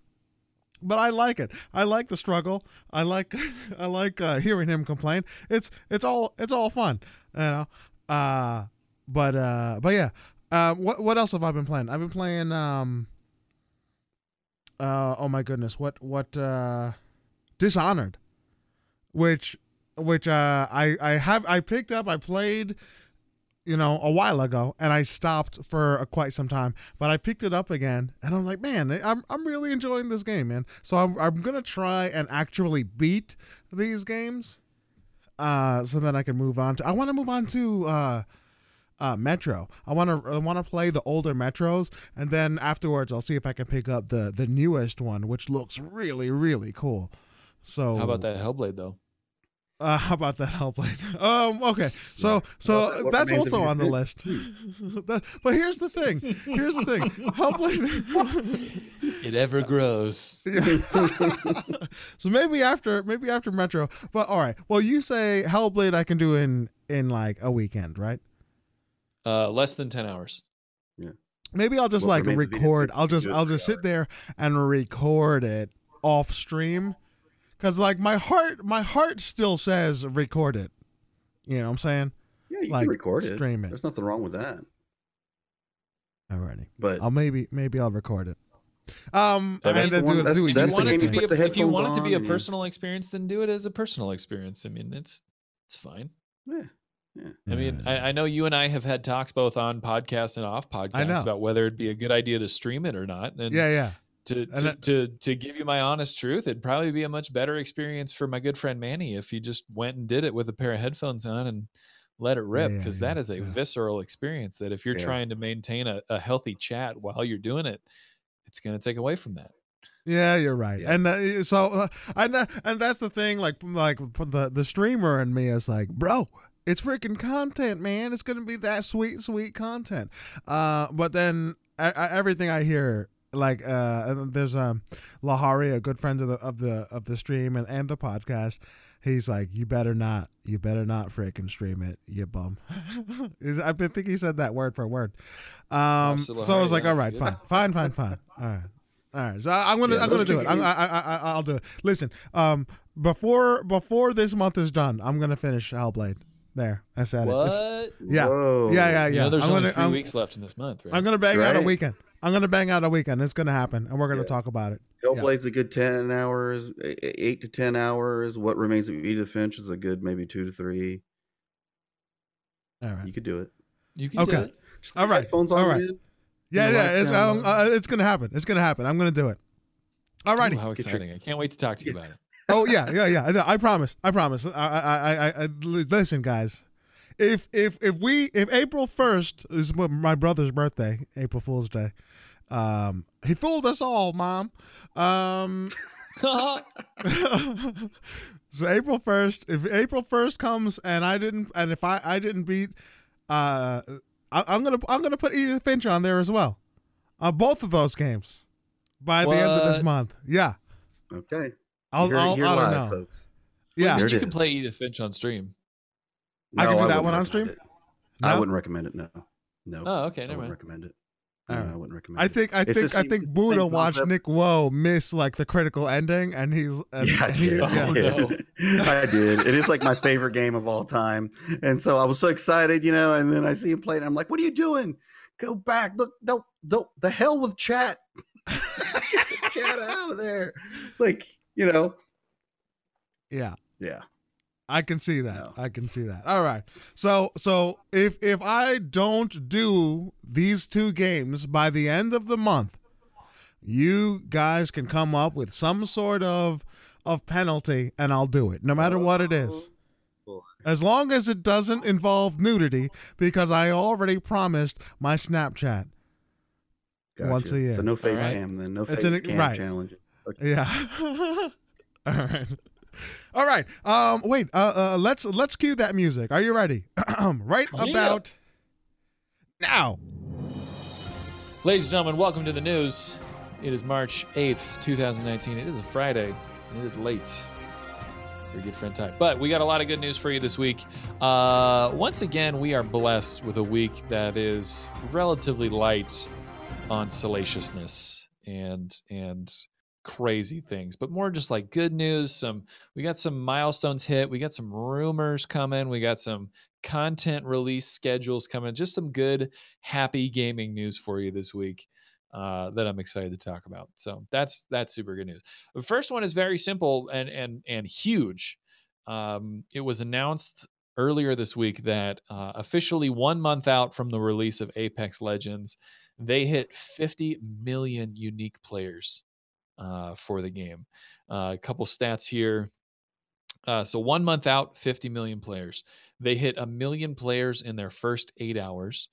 But I like it. I like the struggle. I like, *laughs* I like uh, hearing him complain. It's it's all it's all fun, you know. Uh, but uh, but yeah. Um, what what else have I been playing? I've been playing. Um, uh, oh my goodness, what what uh, Dishonored, which which uh I I have I picked up I played you know a while ago and I stopped for uh, quite some time but I picked it up again and I'm like man I'm I'm really enjoying this game man so I'm I'm to try and actually beat these games uh so then I can move on to I want to move on to uh uh, Metro. I want to I want to play the older Metros, and then afterwards I'll see if I can pick up the the newest one, which looks really really cool. So How about that Hellblade though? Uh, *laughs* how about that Hellblade? Um, okay, so Yeah. so Well, what that's also on the list. *laughs* That- but here's the thing. Here's the thing. *laughs* Hellblade. It ever grows. so maybe after maybe after Metro. But all right. Well, you say Hellblade I can do in in like a weekend, right? Uh, less than ten hours. Yeah. Maybe I'll just What like remains of Edith record. I'll just I'll just sit hours. there and record it off stream, because like my heart my heart still says record it. You know what I'm saying? Yeah, you Like, can record it. stream it. There's nothing wrong with that. Alrighty. But I'll maybe maybe I'll record it. Um, I mean, and then the one- do, that's- do If you that's the want it to game be a, if you want it to be a on and personal experience, then do it as a personal experience. I mean, it's it's fine. yeah, Yeah. I mean, I, I know you and I have had talks both on podcast and off know. podcast about whether it'd be a good idea to stream it or not. And yeah, yeah. To to, to to give you my honest truth, it'd probably be a much better experience for my good friend Manny if he just went and did it with a pair of headphones on and let it rip yeah, because yeah, that is a yeah. visceral experience that if you're Yeah. trying to maintain a, a healthy chat while you're doing it, it's going to take away from that. Yeah, you're right. Yeah. And uh, so, uh, and uh, and that's the thing. Like, like for the the streamer and me is like, bro, it's freaking content, man. It's gonna be that sweet, sweet content. Uh, but then I, I, everything I hear, like, uh, there's um, Lahari, a good friend of the of the of the stream and and the podcast. He's like, you better not, you better not freaking stream it, you bum. *laughs* I think he said that word for word. Um, Props to so I was like, yeah, all that's right, good. fine, fine, fine, fine. All right. All right, so I- I'm gonna Yeah, I'm gonna do it. I'm, I, I I I'll do it. Listen, um, before before this month is done, I'm gonna finish Hellblade. There, I said it. It's- What? Yeah. Whoa. Yeah, yeah, You yeah. know, there's I'm only gonna, three I'm, weeks left in this month, right? I'm gonna bang out a weekend. I'm gonna bang out a weekend. It's gonna happen, and we're gonna Yeah. talk about it. Hellblade's a good ten hours, eight to ten hours. What remains of Edith Finch is a good maybe two to three. All right. You could do it. you can Okay. do it. Just All right. phones on. All right. man. Yeah, You yeah. It's um, uh, it's gonna happen. It's gonna happen. I'm gonna do it. All righty. How exciting! I can't wait to talk to you about it. *laughs* oh yeah, yeah, yeah. I I promise. I promise. I, I, I, I, I listen, guys. If if if we if April first is my- my brother's birthday, April Fool's Day. Um, he fooled us all, mom. Um, *laughs* so April first, if April first comes and I didn't, and if I I didn't beat, uh, I, I'm gonna I'm gonna put Edith Finch on there as well, on both of those games, by the end of this month. Yeah, Okay. I'll, You heard it I'll here I don't live, know. folks. Yeah, There you can is. play Edith Finch on stream. I can do that one on stream? it. I wouldn't recommend it. No. No. Oh, okay, I never wouldn't mind. recommend it. All No. I wouldn't recommend I it. think I It's think the I think Buddha watched concept. Nick Woe miss like the critical ending, and he's *laughs* and Yeah, I he- did. Oh, I did. *laughs* I did. It is like my favorite game of all time. And so I was so excited, you know, and then I see him play and I'm like, what are you doing? Go back. Look, don't, don't, the hell with chat. *laughs* Chat out of there. Like, you know, yeah. yeah. I can see that. No. I can see that. All right. So so if if I don't do these two games by the end of the month, you guys can come up with some sort of of penalty and I'll do it no matter what it is. As long as it doesn't involve nudity because I already promised my Snapchat. Gotcha. Once a year. So no face right. cam then. No It's face an- cam right. challenge. Okay. Yeah. *laughs* All right. *laughs* All right. Um wait, uh, uh let's let's cue that music. Are you ready? *clears throat* right Yeah. about now. Ladies and gentlemen, welcome to the news. It is March 8th, 2019. It is a Friday. It is late for good friend time. But we got a lot of good news for you this week. Uh, once again, we are blessed with a week that is relatively light on salaciousness and and crazy things, but more just like good news. Some we got some milestones hit. We got some rumors coming. We got some content release schedules coming. Just some good, happy gaming news for you this week uh, that I'm excited to talk about. So that's that's super good news. The first one is very simple and and and huge. Um, it was announced earlier this week that uh, officially one month out from the release of Apex Legends, they hit 50 million unique players uh, for the game. Uh, a couple stats here. Uh, so one month out, 50 million players. They hit a million players in their first eight hours.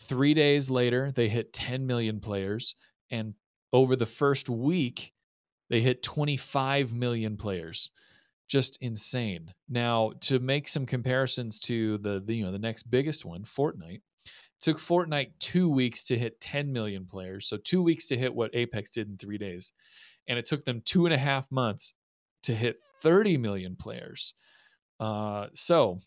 Three days later, they hit 10 million players. And over the first week, they hit 25 million players. Just insane. Now, to make some comparisons to the, the you know the next biggest one, Fortnite, took Fortnite two weeks to hit 10 million players. So two weeks to hit what Apex did in three days, and it took them two and a half months to hit 30 million players. Uh, so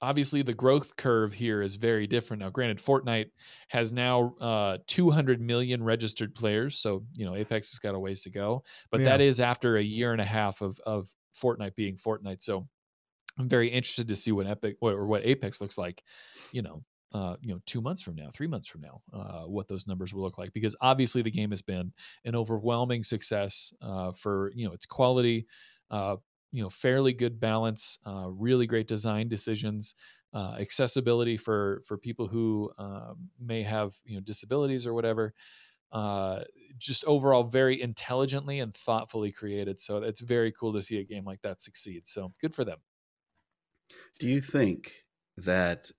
obviously the growth curve here is very different now granted fortnite has now uh, 200 million registered players so you know apex has got a ways to go but Yeah. that is after a year and a half of, of fortnite being fortnite so i'm very interested to see what epic or what apex looks like you know uh, you know two months from now three months from now uh, what those numbers will look like because obviously the game has been an overwhelming success uh, for you know its quality uh, you know fairly good balance uh, really great design decisions uh, accessibility for for people who may have you know disabilities or whatever just overall very intelligently and thoughtfully created. So it's very cool to see a game like that succeed. So good for them. Do you think that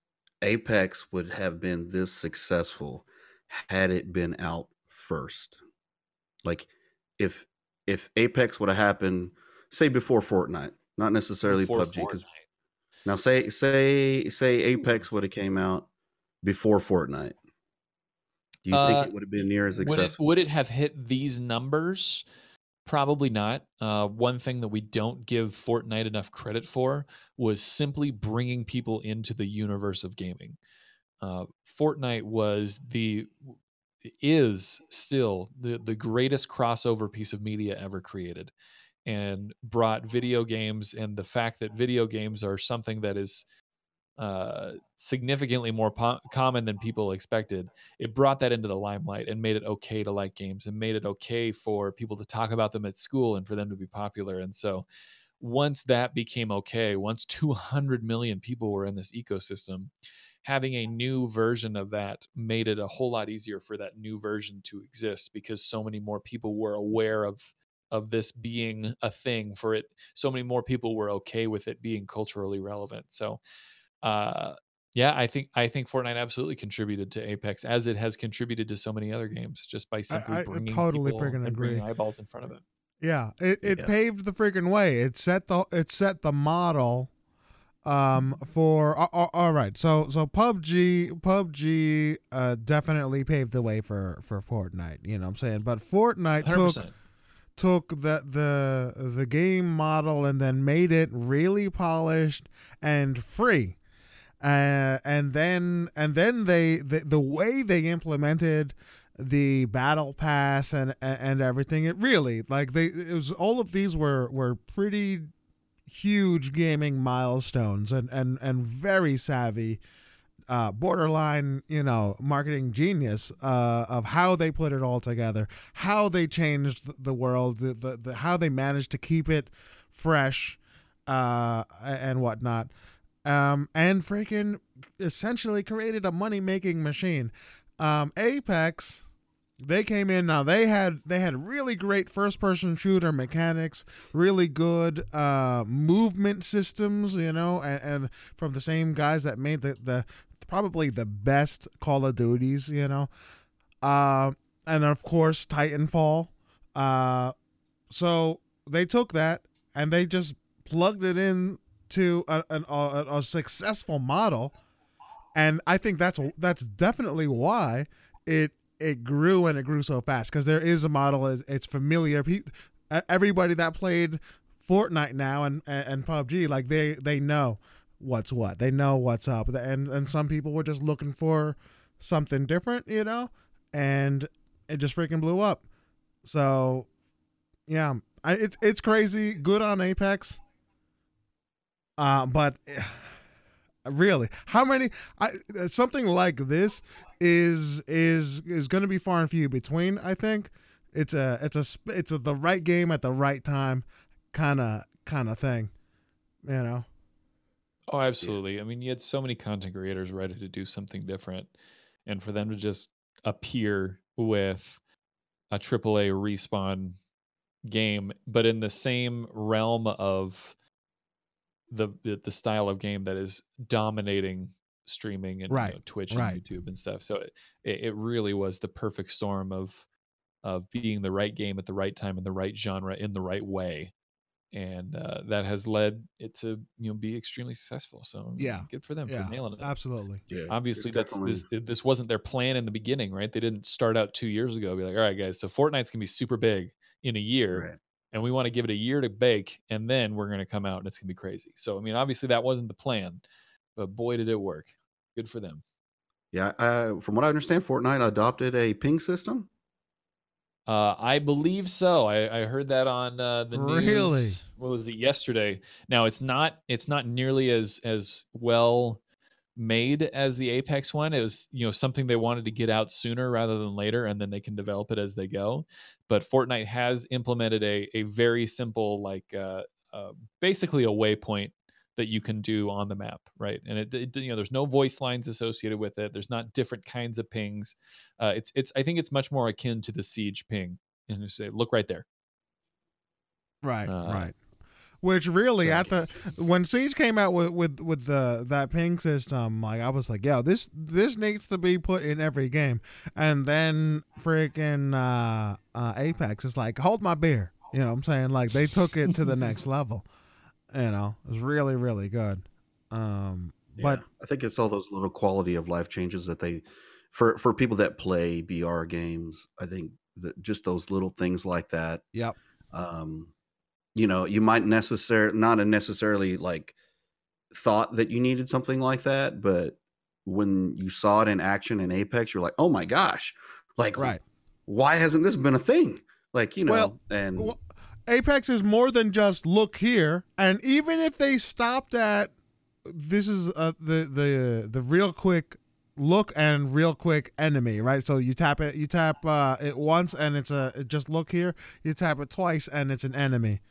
Apex would have been this successful had it been out first? Like if if Apex would have happened say before Fortnite, not necessarily Before PUBG cuz now say say say Apex would have came out before Fortnite. Do you Uh, think it would have been near as would it, successful? would it have hit these numbers probably not. Uh, one thing that we don't give fortnite enough credit for was simply bringing people into the universe of gaming. Uh, fortnite was the is still the, the greatest crossover piece of media ever created and brought video games and the fact that video games are something that is uh, significantly more po- common than people expected. It brought that into the limelight and made it okay to like games and made it okay for people to talk about them at school and for them to be popular. And so once that became okay, once *laughs* 200 million people were in this ecosystem, having a new version of that made it a whole lot easier for that new version to exist because so many more people were aware of of this being a thing for it so many more people were okay with it being culturally relevant so uh yeah i think i think fortnite absolutely contributed to apex as it has contributed to so many other games just by simply I, I bringing totally freaking agree. eyeballs in front of it Yeah, it, it Yeah. paved the freaking way. It set the it set the model um for all right. So so PUBG PUBG uh definitely paved the way for for Fortnite, you know what I'm saying? But Fortnite took 100% took the the the game model and then made it really polished and free. Uh, and then and then they the, the way they implemented the battle pass and and everything it really like they it was all of these were were pretty huge gaming milestones and and and very savvy uh borderline you know marketing genius uh of how they put it all together how they changed the- world the, the, the how they managed to keep it fresh uh and whatnot um and freaking essentially created a money making machine. Um apex they came in. Now they had they had really great first person shooter mechanics really good uh movement systems you know and, and from the same guys that made the the probably the best call of duties you know. Uh and of course titanfall. Uh so they took that and they just plugged it in to a, a, a successful model. And i think that's that's definitely why it it grew and it grew so fast because there is a model it's, familiar. Everybody that played fortnite now and, and and pubg like they they know what's what. They know what's up. And and some people were just looking for something different you know? And it just freaking blew up. So yeah I, it's it's crazy. Good on apex uh but eh, really how many I, something like this is is is going to be far and few between i think. It's a it's a it's a, the right game at the right time kind of kind of thing you know? Oh, absolutely. I mean, you had so many content creators ready to do something different, and for them to just appear with a AAA respawn game, but in the same realm of the the, the style of game that is dominating streaming and you know, Twitch and right. YouTube and stuff. So it, it it really was the perfect storm of of being the right game at the right time in the right genre in the right way and uh, that has led it to you know be extremely successful. So Yeah, good for them yeah for nailing it. absolutely Yeah, Obviously, it's that's definitely- this. This wasn't their plan in the beginning, right? They didn't start out two years ago. Be like, all right, guys, so Fortnite's gonna be super big in a year, Right. And we want to give it a year to bake, and then we're gonna come out and it's gonna be crazy. So I mean, obviously that wasn't the plan, but boy, did it work. Good for them. Yeah, uh, from what I understand, Fortnite adopted a ping system. Uh, I believe so. I, I heard that on uh, the news. Really? What was it yesterday? Now it's not it's not nearly as as well made as the Apex one. It was you know something they wanted to get out sooner rather than later, and then they can develop it as they go. But Fortnite has implemented a a very simple like uh, uh, basically a waypoint that you can do on the map, right? And it, it you know there's no voice lines associated with it. There's not different kinds of pings. Uh, it's it's I think it's much more akin to the siege ping, and you say look right there. right Uh, right which really at the when siege came out with with with the that ping system like i was like yo this this needs to be put in every game. And then freaking uh uh apex is like hold my beer. You know what i'm saying? Like they took it to the *laughs* next level. You know it was really really good. Um but I think it's all those little quality of life changes that they, for for people that play BR games, I think that just those little things like that. yep. Um, you know, you might necessarily not necessarily like thought that you needed something like that, but when you saw it in action in Apex, you're like, oh my gosh, like right why hasn't this been a thing? Like you know, Well, and well, Apex is more than just look here, and even if they stopped at this is uh, the the the real quick look and real quick enemy, right? So you tap it, you tap uh, it once, and it's a just look here. You tap it twice, and it's an enemy.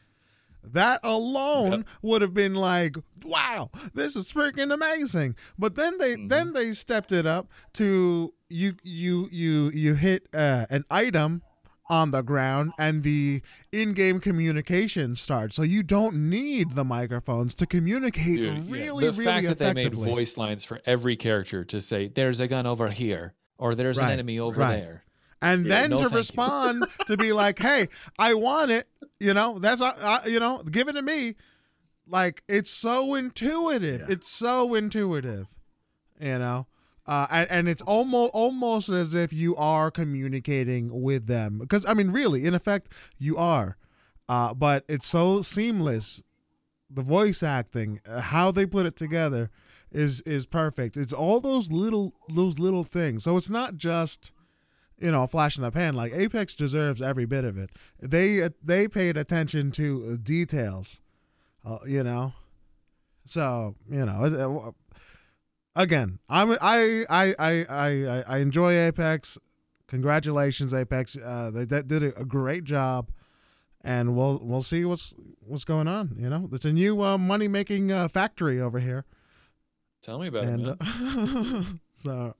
That alone Yep. would have been like, wow, this is freaking amazing. But then they Mhm. then they stepped it up to you you you you hit uh, an item on the ground and the in-game communication starts. So you don't need the microphones to communicate Dude, yeah. really the really fact that they made voice lines for every character to say there's a gun over here or there's Right, an enemy over right. there and Yeah, then no to respond to be like, "Hey, I want it," you know, that's uh, uh, you know, give it to me. Like it's so intuitive. Yeah. It's so intuitive, you know, uh, and, and it's almost almost as if you are communicating with them. Because I mean, really, in effect, you are, uh, but it's so seamless. The voice acting, uh, how they put it together, is is perfect. It's all those little those little things. So it's not just you know, a flash in the pan. Like Apex deserves every bit of it. They they paid attention to details, uh, you know. So you know, it- again, I'm I I I I I enjoy Apex. Congratulations, Apex. Uh, they, they did a, great job, and we'll we'll see what's what's going on. You know, it's a new uh, money making uh, factory over here, tell me about and it uh, *laughs* so.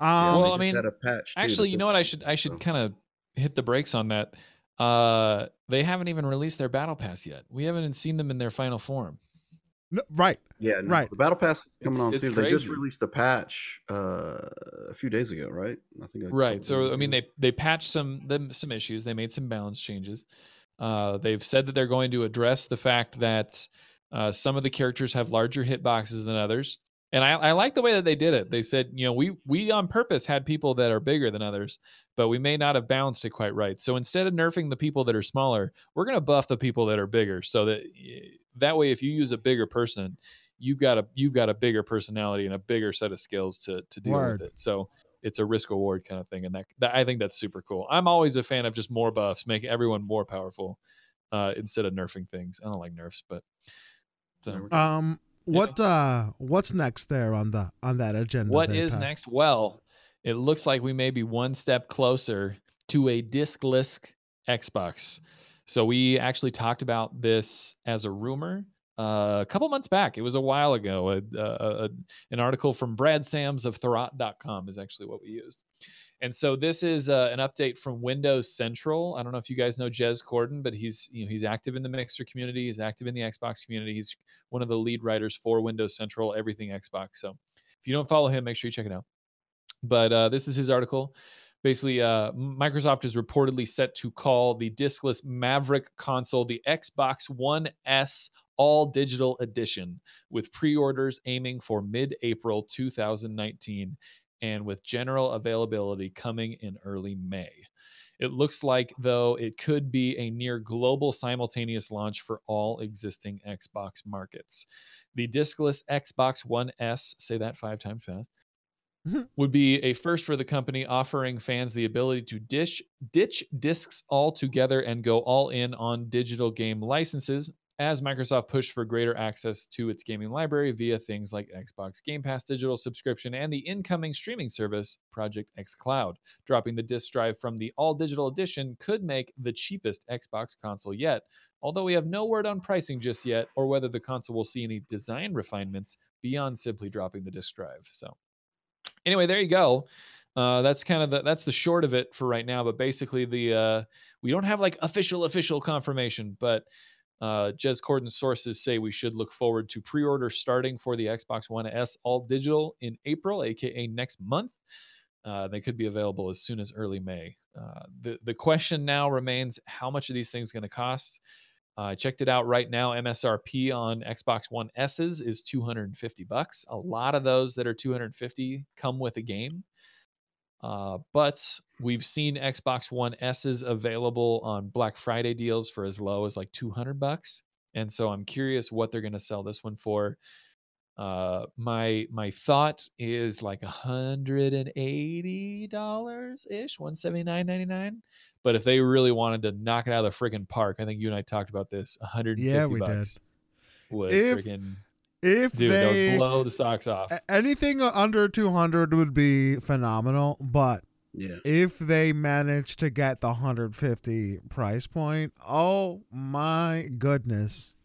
Yeah, Um, Well, I mean, a patch too actually you know what i should i should so- kind of hit the brakes on that uh they haven't even released their battle pass yet we haven't seen them in their final form no, right. Yeah, no, Right. The battle pass is coming It's- on it's soon. They just released the patch uh, a few days ago, right? I think. a couple right so i mean ago. they they patched some them some issues they made some balance changes uh they've said that they're going to address the fact that uh some of the characters have larger hitboxes than others and I, I like the way that they did it. They said you know we we on purpose had people that are bigger than others but we may not have balanced it quite right. So instead of nerfing the people that are smaller we're going to buff the people that are bigger so that that way if you use a bigger person you've got a you've got a bigger personality and a bigger set of skills to to deal Word. with it. So it's a risk reward kind of thing and that, that i think that's super cool. I'm always a fan of just more buffs making everyone more powerful uh instead of nerfing things. I don't like nerfs but so There we go. Um, what uh, what's next there on the on that agenda? what there, is Pat? next? Well it looks like we may be one step closer to a diskless xbox. So we actually talked about this as a rumor uh, a couple months back. It was a while ago. A, a, a, an article from brad sams of Thurrott.com is actually what we used and so this is uh, an update from Windows Central. I don't know if you guys know Jez Corden, but he's you know he's active in the Mixer community. He's active in the Xbox community. He's one of the lead writers for Windows Central, everything Xbox. So if you don't follow him, make sure you check it out. But uh, this is his article. Basically, uh, Microsoft is reportedly set to call the diskless Maverick console the Xbox One S All Digital Edition, with pre-orders aiming for mid-April 2019 and with general availability coming in early May. It looks like, though, it could be a near global simultaneous launch for all existing Xbox markets. The diskless Xbox One S, say that five times fast, mm-hmm. would be a first for the company, offering fans the ability to dish, ditch discs altogether and go all in on digital game licenses as Microsoft pushed for greater access to its gaming library via things like Xbox Game Pass digital subscription and the incoming streaming service Project X Cloud. Dropping the disk drive from the all digital edition could make the cheapest Xbox console yet, although we have no word on pricing just yet or whether the console will see any design refinements beyond simply dropping the disk drive. So, anyway, there you go. Uh, that's kind of the that's the short of it for right now. But basically, the uh, we don't have like official official confirmation, but uh, Jez Corden's sources say we should look forward to pre-order starting for the Xbox One S all digital in April, aka next month. Uh, they could be available as soon as early May. Uh, the the question now remains: How much are these things going to cost? I checked it out right now. MSRP on Xbox One S's is 250 bucks. A lot of those that are 250 come with a game. Uh, but we've seen Xbox One S's available on Black Friday deals for as low as like 200 bucks. And so I'm curious what they're going to sell this one for. Uh, my my thought is like hundred and eighty dollars ish, one seventy nine ninety nine. But if they really wanted to knock it out of the freaking park, I think you and I talked about this. One hundred and fifty Yeah, we did. bucks would If freaking If dude, they would blow the socks off. anything under 200 would be phenomenal, but Yeah. if they manage to get the 150 price point, oh my goodness.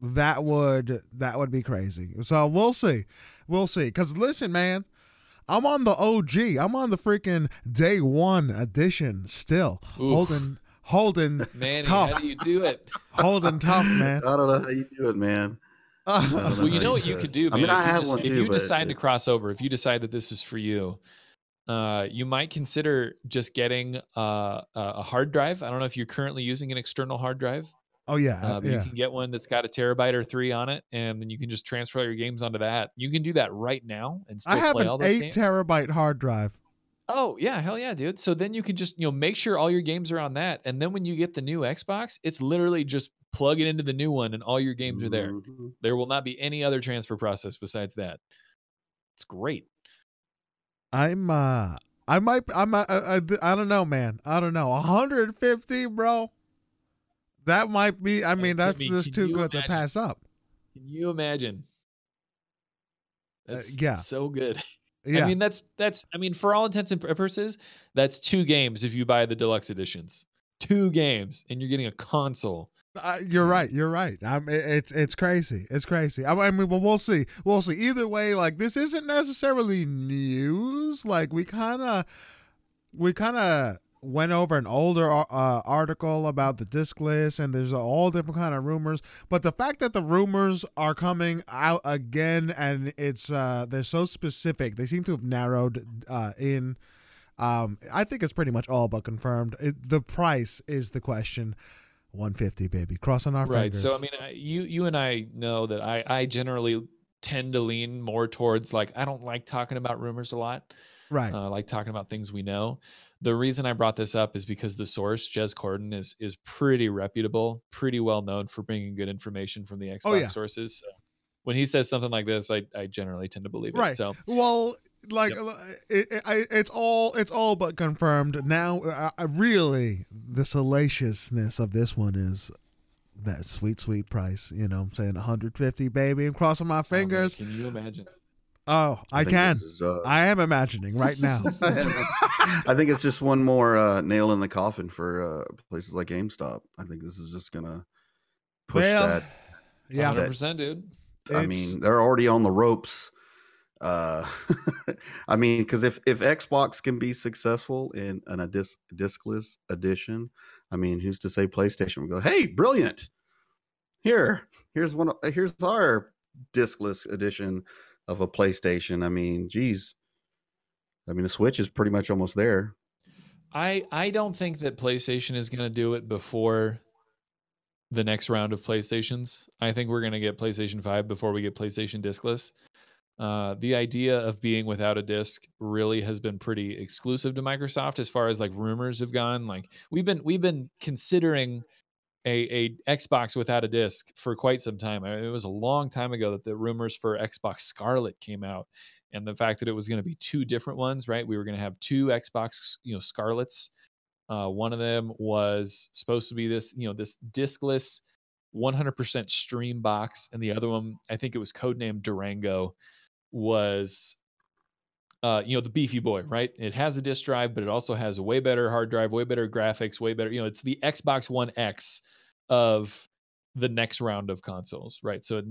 That would that would be crazy. So we'll see. We'll see cuz listen man, I'm on the OG. I'm on the freaking day 1 edition still. Oof. Holding holding Man, tough. how do you do it? holding tough, man. *laughs* I don't know how you do it, man. I know well, you know what you could it. do, I mean, if I you, have dec- one if too, you but decide to cross over, if you decide that this is for you, uh, you might consider just getting uh, a a hard drive. I don't know if you're currently using an external hard drive, Oh yeah. uh, yeah. you can get one that's got a terabyte or three on it, and then you can just transfer all your games onto that. You can do that right now and still I have play an all those 8 games. terabyte hard drive. Oh yeah, hell yeah, dude. So then you can just you know make sure all your games are on that, and then when you get the new Xbox, it's literally just plug it into the new one, and all your games are there. Mhm. There will not be any other transfer process besides that. It's great. I'm uh I might I'm uh, I, I, I don't know man. I don't know. 150, bro. That might be I mean I that's mean, just too you good to pass up. Can you imagine? Uh, That's yeah. so good. *laughs* Yeah. I mean, that's that's I mean, for all intents and purposes, that's two games if you buy the deluxe editions. Two games, and you're getting a console. Uh, you're right. You're right. I'm, it's it's crazy. It's crazy. I, I mean, but we'll see. We'll see. Either way, like this isn't necessarily news. Like we kind of we kind of went over an older uh, article about the discless, and there's all different kind of rumors. But the fact that the rumors are coming out again, and it's uh they're so specific, they seem to have narrowed uh, in. Um, I think it's pretty much all but confirmed. It, the price is the question. 150 baby crossing our right. fingers So I mean, I, you you and I know that I I generally tend to lean more towards like I don't like talking about rumors a lot. right uh, like talking about things we know. The reason I brought this up is because the source, Jez Corden, is is pretty reputable, pretty well known for bringing good information from the Xbox Oh, yeah. sources. So when he says something like this, I, I generally tend to believe it. Right. So well like Yep. it, it, I, it's all it's all but confirmed now uh, uh, really the salaciousness of this one is that sweet sweet price you know i'm saying 150 baby i'm crossing my oh, man, fingers can you imagine? Oh i, think can is, uh, i am imagining right now *laughs* I think it's just one more uh, nail in the coffin for uh, places like GameStop. I think this is just gonna push well that. *sighs* yeah that- 100%, dude. I It's- mean, they're already on the ropes. Uh, *laughs* I mean, because if if Xbox can be successful in, in a disc discless edition, I mean, who's to say PlayStation would go, "Hey, brilliant! Here, here's one. Here's our discless edition of a PlayStation." I mean, geez, I mean, the Switch is pretty much almost there. I I don't think that PlayStation is going to do it before the next round of PlayStations. I think we're going to get PlayStation 5 before we get PlayStation discless. Uh, the idea of being without a disc really has been pretty exclusive to Microsoft as far as like rumors have gone. Like we've been we've been considering a, a Xbox without a disc for quite some time. I mean, it was a long time ago that the rumors for Xbox Scarlett came out, and the fact that it was going to be two different ones, right? We were going to have two Xbox, you know, Scarletts. Uh, one of them was supposed to be this, you know, this discless 100% stream box, and the other one, I think it was codenamed Durango, was uh, you know, the beefy boy, right? It has a disk drive, but it also has a way better hard drive, way better graphics, way better, you know, it's the Xbox One X of the next round of consoles, right? So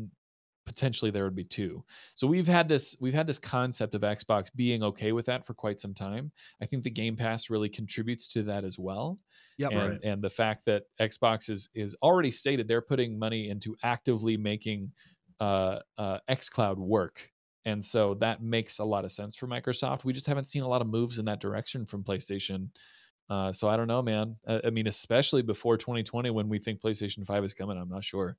potentially there would be two. So we've had this we've had this concept of Xbox being okay with that for quite some time. I think the Game Pass really contributes to that as well. Yeah, and Right. and the fact that Xbox is is already stated they're putting money into actively making uh, uh, XCloud work, and so that makes a lot of sense for Microsoft. We just haven't seen a lot of moves in that direction from PlayStation. Uh, so I don't know, man. I, I mean, especially before 2020, when we think PlayStation 5 is coming, I'm not sure.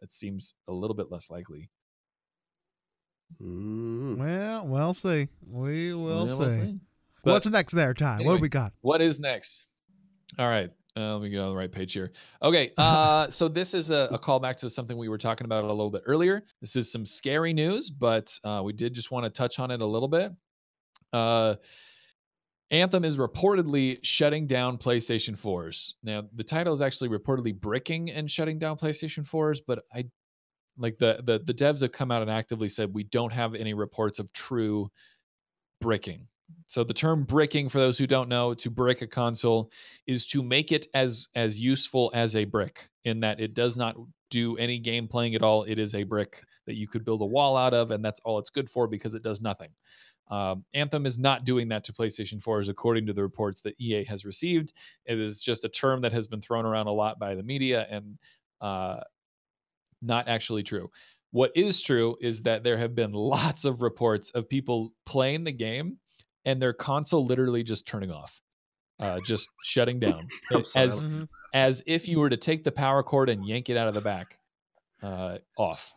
It seems a little bit less likely. Mm. well we'll see we will Yeah, see we'll see. what's next there ty what do we got What is next? All right. Uh, let me get on the right page here. Okay, uh, so this is a, a callback to something we were talking about a little bit earlier. This is some scary news, but uh, we did just want to touch on it a little bit. Uh, Anthem is reportedly shutting down PlayStation 4s. Now, the title is actually reportedly bricking and shutting down PlayStation 4s, but I like the the the devs have come out and actively said we don't have any reports of true bricking. So the term bricking, for those who don't know, to brick a console is to make it as as useful as a brick, in that it does not do any game playing at all. It is a brick that you could build a wall out of, and that's all it's good for because it does nothing. Um, Anthem is not doing that to PlayStation 4s, according to the reports that EA has received. It is just a term that has been thrown around a lot by the media and uh, not actually true. What is true is that there have been *laughs* lots of reports of people playing the game and their console literally just turning off, uh, just shutting down, *laughs* as Mhm. as if you were to take the power cord and yank it out of the back, uh, off.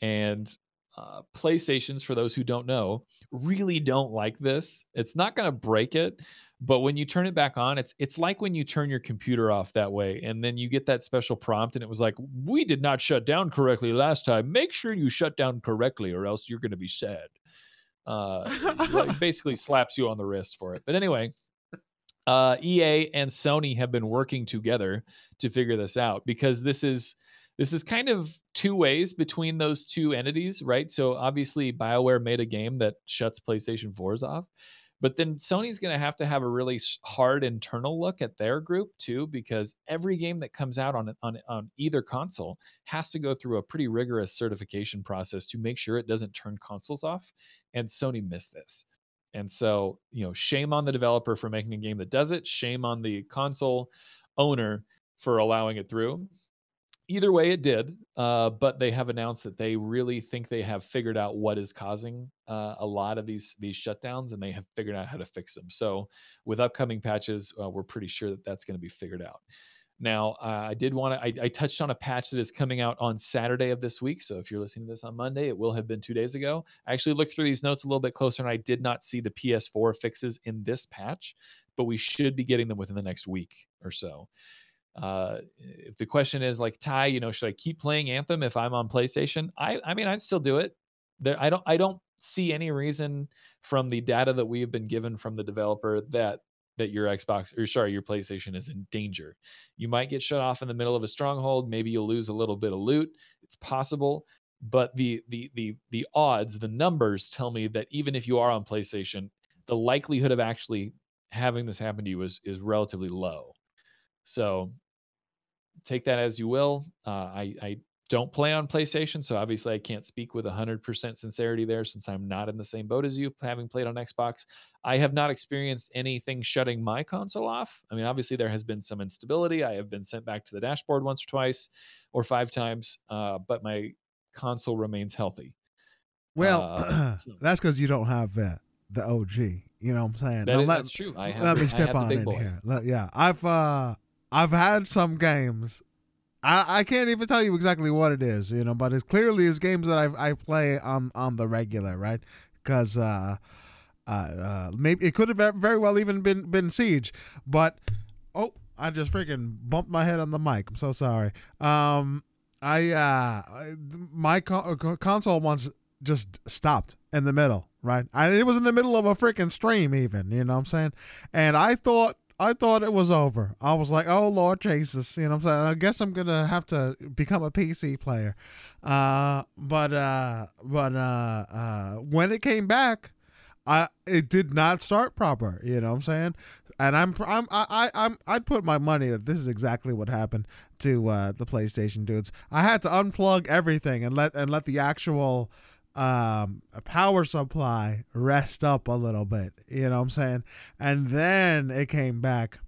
And uh, PlayStations, for those who don't know, really don't like this. It's not going to break it, but when you turn it back on, it's it's like when you turn your computer off that way, and then you get that special prompt, and it was like, "We did not shut down correctly last time. Make sure you shut down correctly, or else you're going to be sad." Uh, *laughs* like basically slaps you on the wrist for it. But anyway, uh, EA and Sony have been working together to figure this out because this is this is kind of two ways between those two entities, right? So obviously, BioWare made a game that shuts PlayStation 4s off. But then Sony's going to have to have a really hard internal look at their group too, because every game that comes out on on on either console has to go through a pretty rigorous certification process to make sure it doesn't turn consoles off. And Sony missed this. And so, you know, shame on the developer for making a game that does it. Shame on the console owner for allowing it through. Either way, it did. Uh, but they have announced that they really think they have figured out what is causing uh, a lot of these these shutdowns, and they have figured out how to fix them. So, with upcoming patches, uh, we're pretty sure that that's going to be figured out. Now, I did want to. I, I touched on a patch that is coming out on Saturday of this week. So, if you're listening to this on Monday, it will have been two days ago. I actually looked through these notes a little bit closer, and I did not see the PS4 fixes in this patch, but we should be getting them within the next week or so. Uh, if the question is like Ty, you know, should I keep playing Anthem if I'm on PlayStation? I, I mean, I'd still do it. There, I don't, I don't see any reason from the data that we have been given from the developer that that your Xbox or sorry, your PlayStation is in danger. You might get shut off in the middle of a stronghold. Maybe you'll lose a little bit of loot. It's possible, but the the the the odds, the numbers tell me that even if you are on PlayStation, the likelihood of actually having this happen to you is is relatively low. So take that as you will. Uh, I, I don't play on PlayStation, so obviously I can't speak with 100% sincerity there since I'm not in the same boat as you, having played on Xbox. I have not experienced anything shutting my console off. I mean, obviously there has been some instability. I have been sent back to the dashboard once or twice or five times, uh, but my console remains healthy. Well, Uh, *clears throat* so- that's because you don't have uh, the OG. You know what I'm saying? That is- let- that's true. I have, let me step on in boy. here. Let- yeah, I've uh, I've had some games. I, I can't even tell you exactly what it is, you know, but it's clearly is games that I I play on on the regular, right? Because uh, uh, uh, maybe it could have very well even been been Siege, but oh, I just freaking bumped my head on the mic. I'm so sorry. Um, I uh, my co- co- console once just stopped in the middle, right? I, it was in the middle of a freaking stream, even. You know what I'm saying? And I thought I thought it was over. I was like, oh Lord Jesus, you know what I'm saying? I guess I'm gonna have to become a PC player. Uh, but uh, but uh, uh, when it came back, I it did not start proper. You know what I'm saying? And I'm I'm I, I I'm I'd put my money that this is exactly what happened to uh, the PlayStation dudes. I had to unplug everything and let and let the actual um power supply rest up a little bit you know what i'm saying? And then it came back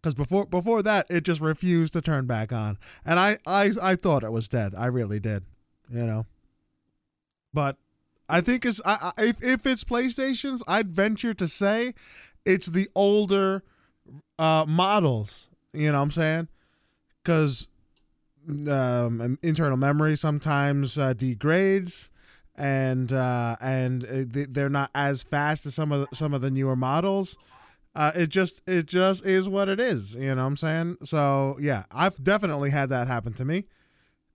because before before that it just refused to turn back on. And i i i thought it was dead. I really did you know? But i think it's I, I if, if it's playstations i'd venture to say it's the older uh models you know what i'm saying? Because um, internal memory sometimes uh, degrades and uh, and uh, they- they're not as fast as some of the, some of the newer models. Uh, it just it just is what it is. You know what I'm saying? So yeah, I've definitely had that happen to me.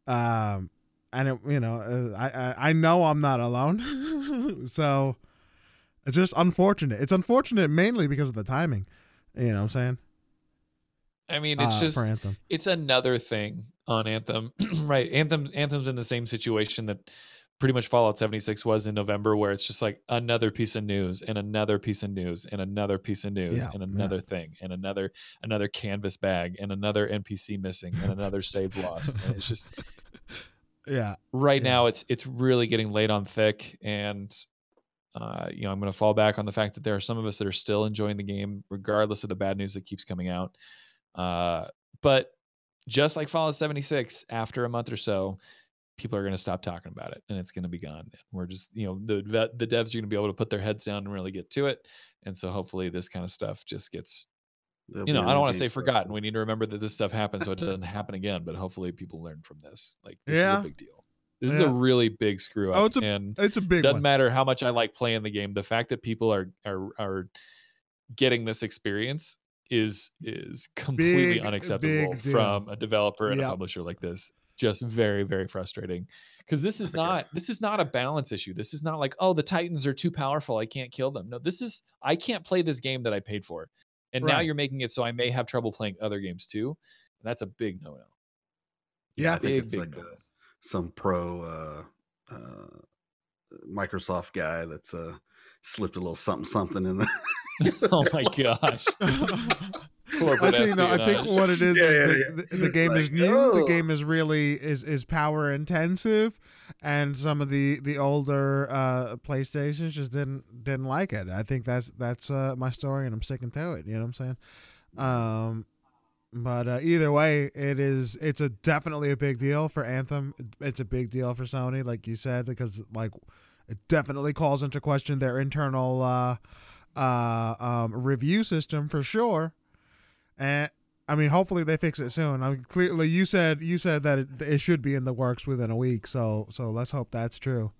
Um, and it, you know, uh, I, I I know I'm not alone. *laughs* so it's just unfortunate. It's unfortunate mainly because of the timing. You know what I'm saying? I mean, it's Uh, just it's another thing on Anthem, *clears throat* right? Anthem Anthem's in the same situation that pretty much Fallout 76 was in November, where it's just like another piece of news and another piece of news and another piece of news Yeah, and yeah. another thing and another another canvas bag and another NPC missing and another save lost. And it's just *laughs* Yeah. right Yeah. now it's it's really getting laid on thick and uh, you know i'm going to fall back on the fact that there are some of us that are still enjoying the game regardless of the bad news that keeps coming out uh, but just like fallout 76 after a month or so people are going to stop talking about it and it's going to be gone and we're just you know the vet- the devs are going to be able to put their heads down and really get to it and so hopefully this kind of stuff just gets There'll you know, I don't want to review say forgotten. We need to remember that this stuff happens so it doesn't happen again. But hopefully, people learn from this. Like, this is a big deal. This is a really big screw oh, up. Oh, it's a and It's a big doesn't one. matter how much I like playing the game. The fact that people are are are getting this experience is is completely Big, unacceptable big from a developer and Yep. a publisher like this. Just very very frustrating because this is not this is not a balance issue. This is not like oh the Titans are too powerful. I can't kill them. No, this is I can't play this game that I paid for, and now you're making it so I may have trouble playing other games too. And that's a big no no. Yeah. I think Big, it's big like no. a, some pro uh, uh, Microsoft guy that's uh, slipped a little something something in the. *laughs* oh my gosh. *laughs* *laughs* I Corporate think no, I think what it is Yeah, is yeah, the, yeah. the, the game is Like, new. The oh. game is really is is power intensive, and some of the the older uh, PlayStations just didn't didn't like it. I think that's that's uh, my story, and I'm sticking to it. You know what I'm saying? Um, but uh, either way, it is it's a definitely a big deal for Anthem. It's a big deal for Sony, like you said, because like it definitely calls into question their internal uh, uh, um, review system for sure. And I mean, hopefully they fix it soon. I mean, clearly you said you said that it, it should be in the works within a week. So so let's hope that's true.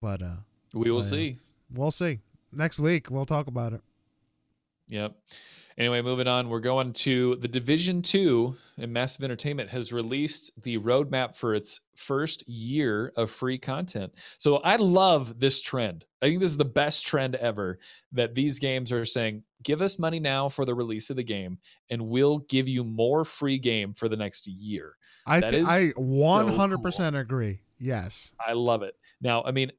But uh, we will yeah. see. we'll see next week. We'll talk about it. Yep. Anyway, moving on, we're going to the Division Two, and Massive Entertainment has released the roadmap for its first year of free content. So I love this trend. I think this is the best trend ever that these games are saying, give us money now for the release of the game, and we'll give you more free game for the next year. I th- I 100% agree. Yes. I love it. Now, I mean,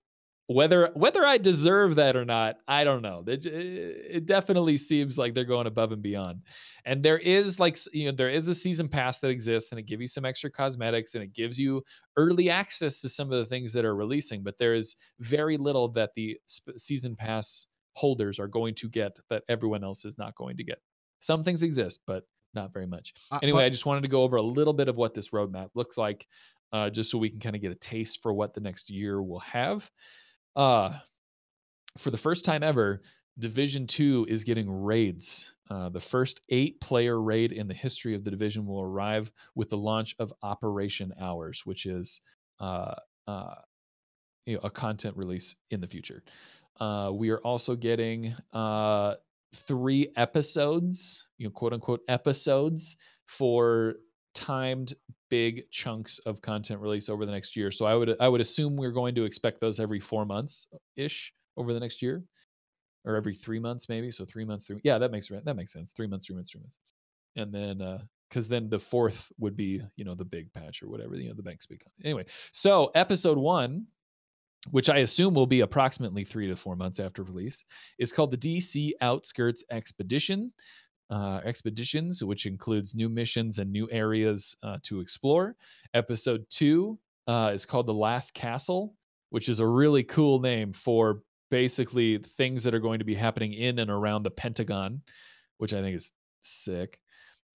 whether whether I deserve that or not, I don't know. It, eh, it definitely seems like they're going above and beyond. And there is like you know there is a season pass that exists, and it gives you some extra cosmetics, and it gives you early access to some of the things that are releasing. But there is very little that the sp- season pass holders are going to get that everyone else is not going to get. Some things exist, but not very much. Uh, Anyway, but- I just wanted to go over a little bit of what this roadmap looks like, uh, just so we can kind of get a taste for what the next year will have. Uh, for the first time ever, Division Two is getting raids. Uh, the first eight-player raid in the history of the division will arrive with the launch of Operation Hours, which is uh, uh, you know, a content release in the future. Uh, we are also getting uh, three episodes, you know, quote unquote episodes for timed big chunks of content release over the next year. So I would I would assume we're going to expect those every four months ish over the next year, or every three months maybe. So three months, three yeah, that makes that makes sense. Three months, three months, three months, and then uh because then the fourth would be you know the big patch or whatever you know the bank's big. Anyway, so episode one which I assume will be approximately three to four months after release, is called the DC Outskirts Expedition. Uh, expeditions, which includes new missions and new areas uh, to explore. Episode two uh, is called The Last Castle, which is a really cool name for basically things that are going to be happening in and around the Pentagon, which I think is sick.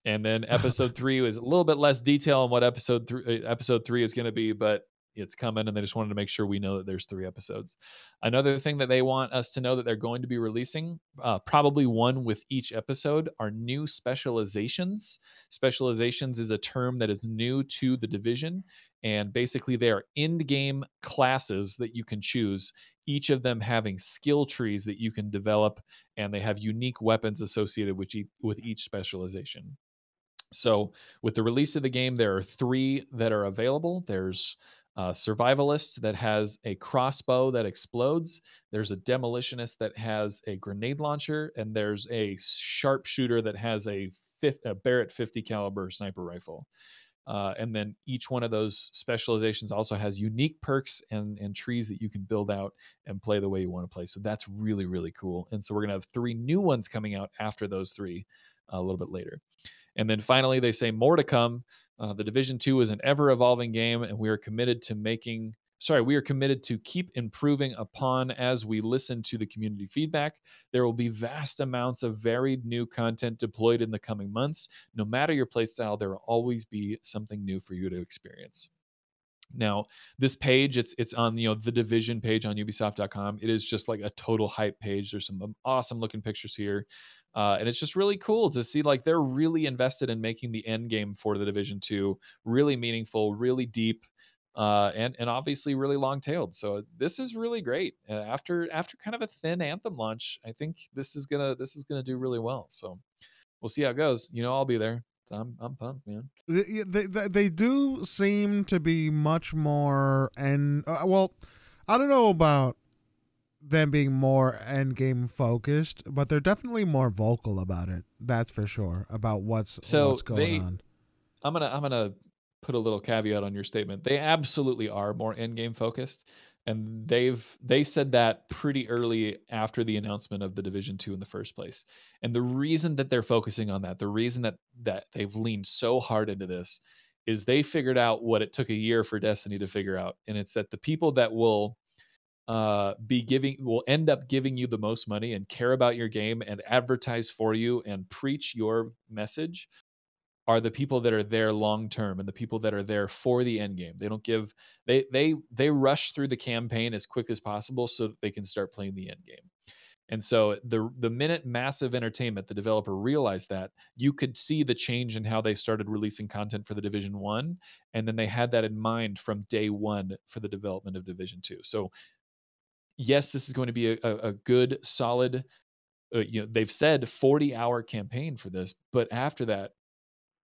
And then *laughs* episode three was a little bit less detail on what episode three episode three is going to be, but it's coming and they just wanted to make sure we know that there's three episodes another thing that they want us to know that they're going to be releasing uh, probably one with each episode are new specializations specializations is a term that is new to the division and basically they are end game classes that you can choose each of them having skill trees that you can develop, and they have unique weapons associated with each, with each specialization. So, with the release of the game, there are three that are available. There's a survivalist that has a crossbow that explodes. There's a demolitionist that has a grenade launcher, and there's a sharpshooter that has a, fifth, a Barrett 50 caliber sniper rifle. Uh, and then each one of those specializations also has unique perks and, and trees that you can build out and play the way you want to play. So that's really, really cool. And so we're going to have three new ones coming out after those three uh, a little bit later. And then finally, they say more to come. Uh, the Division Two is an ever evolving game, and we are committed to making sorry, we are committed to keep improving upon as we listen to the community feedback. There will be vast amounts of varied new content deployed in the coming months. No matter your playstyle, there will always be something new for you to experience. Now, this page, it's it's on you know the division page on Ubisoft.com. It is just like a total hype page. There's some awesome looking pictures here. Uh, and it's just really cool to see like they're really invested in making the end game for the division two really meaningful really deep uh, and and obviously really long tailed. So this is really great. Uh, after after kind of a thin anthem launch, I think this is gonna this is gonna do really well. So we'll see how it goes. You know, I'll be there. I'm I'm pumped, man. They, they, they do seem to be much more and uh, well, I don't know about them being more end game focused, but they're definitely more vocal about it. That's for sure about what's so what's going they, on. I'm gonna I'm gonna put a little caveat on your statement. They absolutely are more end game focused, and they've they said that pretty early after the announcement of the Division Two in the first place. And the reason that they're focusing on that, the reason that that they've leaned so hard into this, is they figured out what it took a year for Destiny to figure out, and it's that the people that will uh, be giving will end up giving you the most money and care about your game and advertise for you and preach your message are the people that are there long term and the people that are there for the end game. They don't give they they they rush through the campaign as quick as possible so that they can start playing the end game. And so the the minute massive entertainment the developer realized that, you could see the change in how they started releasing content for the Division 1 and then they had that in mind from day 1 for the development of Division 2. So yes, this is going to be a, a, good solid uh, you know they've said 40 hour campaign for this, but after that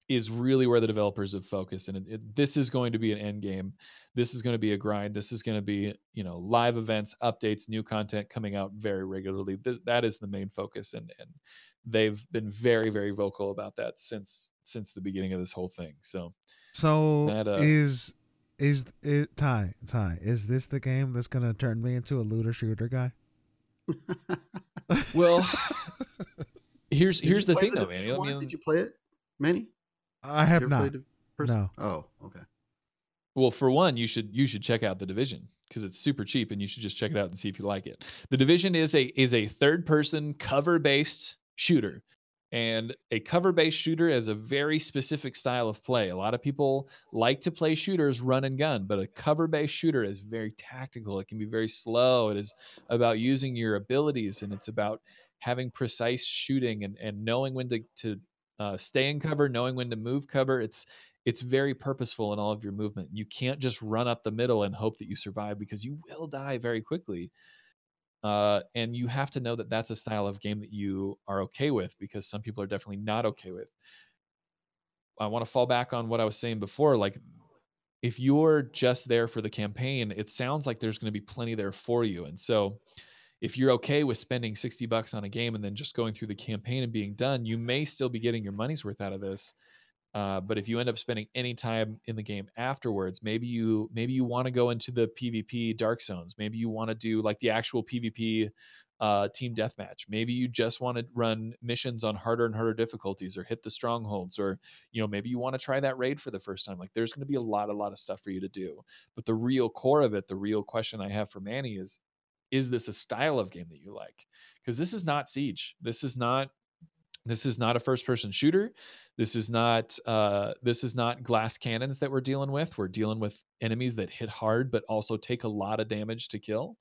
is really where the developers have focused and it, it, this is going to be an end game. This is going to be a grind. This is going to be you know live events updates new content coming out very regularly. Th- that is the main focus and and they've been very very vocal about that since since the beginning of this whole thing so so that, uh, is is it ty ty is this the game that's going to turn me into a looter shooter guy *laughs* well here's here's the play thing though manny I mean, Did you play it, Manny? I have You not. played it first? No. Oh, okay. Well, for one, you should you should check out the division because it's super cheap, and you should just check it out and see if you like it. The division is a is a third person cover based shooter, and a cover based shooter is a very specific style of play. A lot of people like to play shooters run and gun, but a cover based shooter is very tactical. It can be very slow. It is about using your abilities, and it's about having precise shooting and and knowing when to to uh, stay in cover, knowing when to move cover. It's it's very purposeful in all of your movement. You can't just run up the middle and hope that you survive because you will die very quickly. Uh, and you have to know that that's a style of game that you are okay with because some people are definitely not okay with. I want to fall back on what I was saying before. Like, if you're just there for the campaign, it sounds like there's going to be plenty there for you. And so, if you're okay with spending 60 bucks on a game and then just going through the campaign and being done, you may still be getting your money's worth out of this. Uh, but if you end up spending any time in the game afterwards, maybe you maybe you want to go into the PvP dark zones. Maybe you want to do like the actual PvP uh, team deathmatch. Maybe you just want to run missions on harder and harder difficulties, or hit the strongholds, or you know maybe you want to try that raid for the first time. Like there's going to be a lot, a lot of stuff for you to do. But the real core of it, the real question I have for Manny is, is this a style of game that you like? Because this is not Siege. This is not this is not a first person shooter. This is not uh, this is not glass cannons that we're dealing with. We're dealing with enemies that hit hard but also take a lot of damage to kill.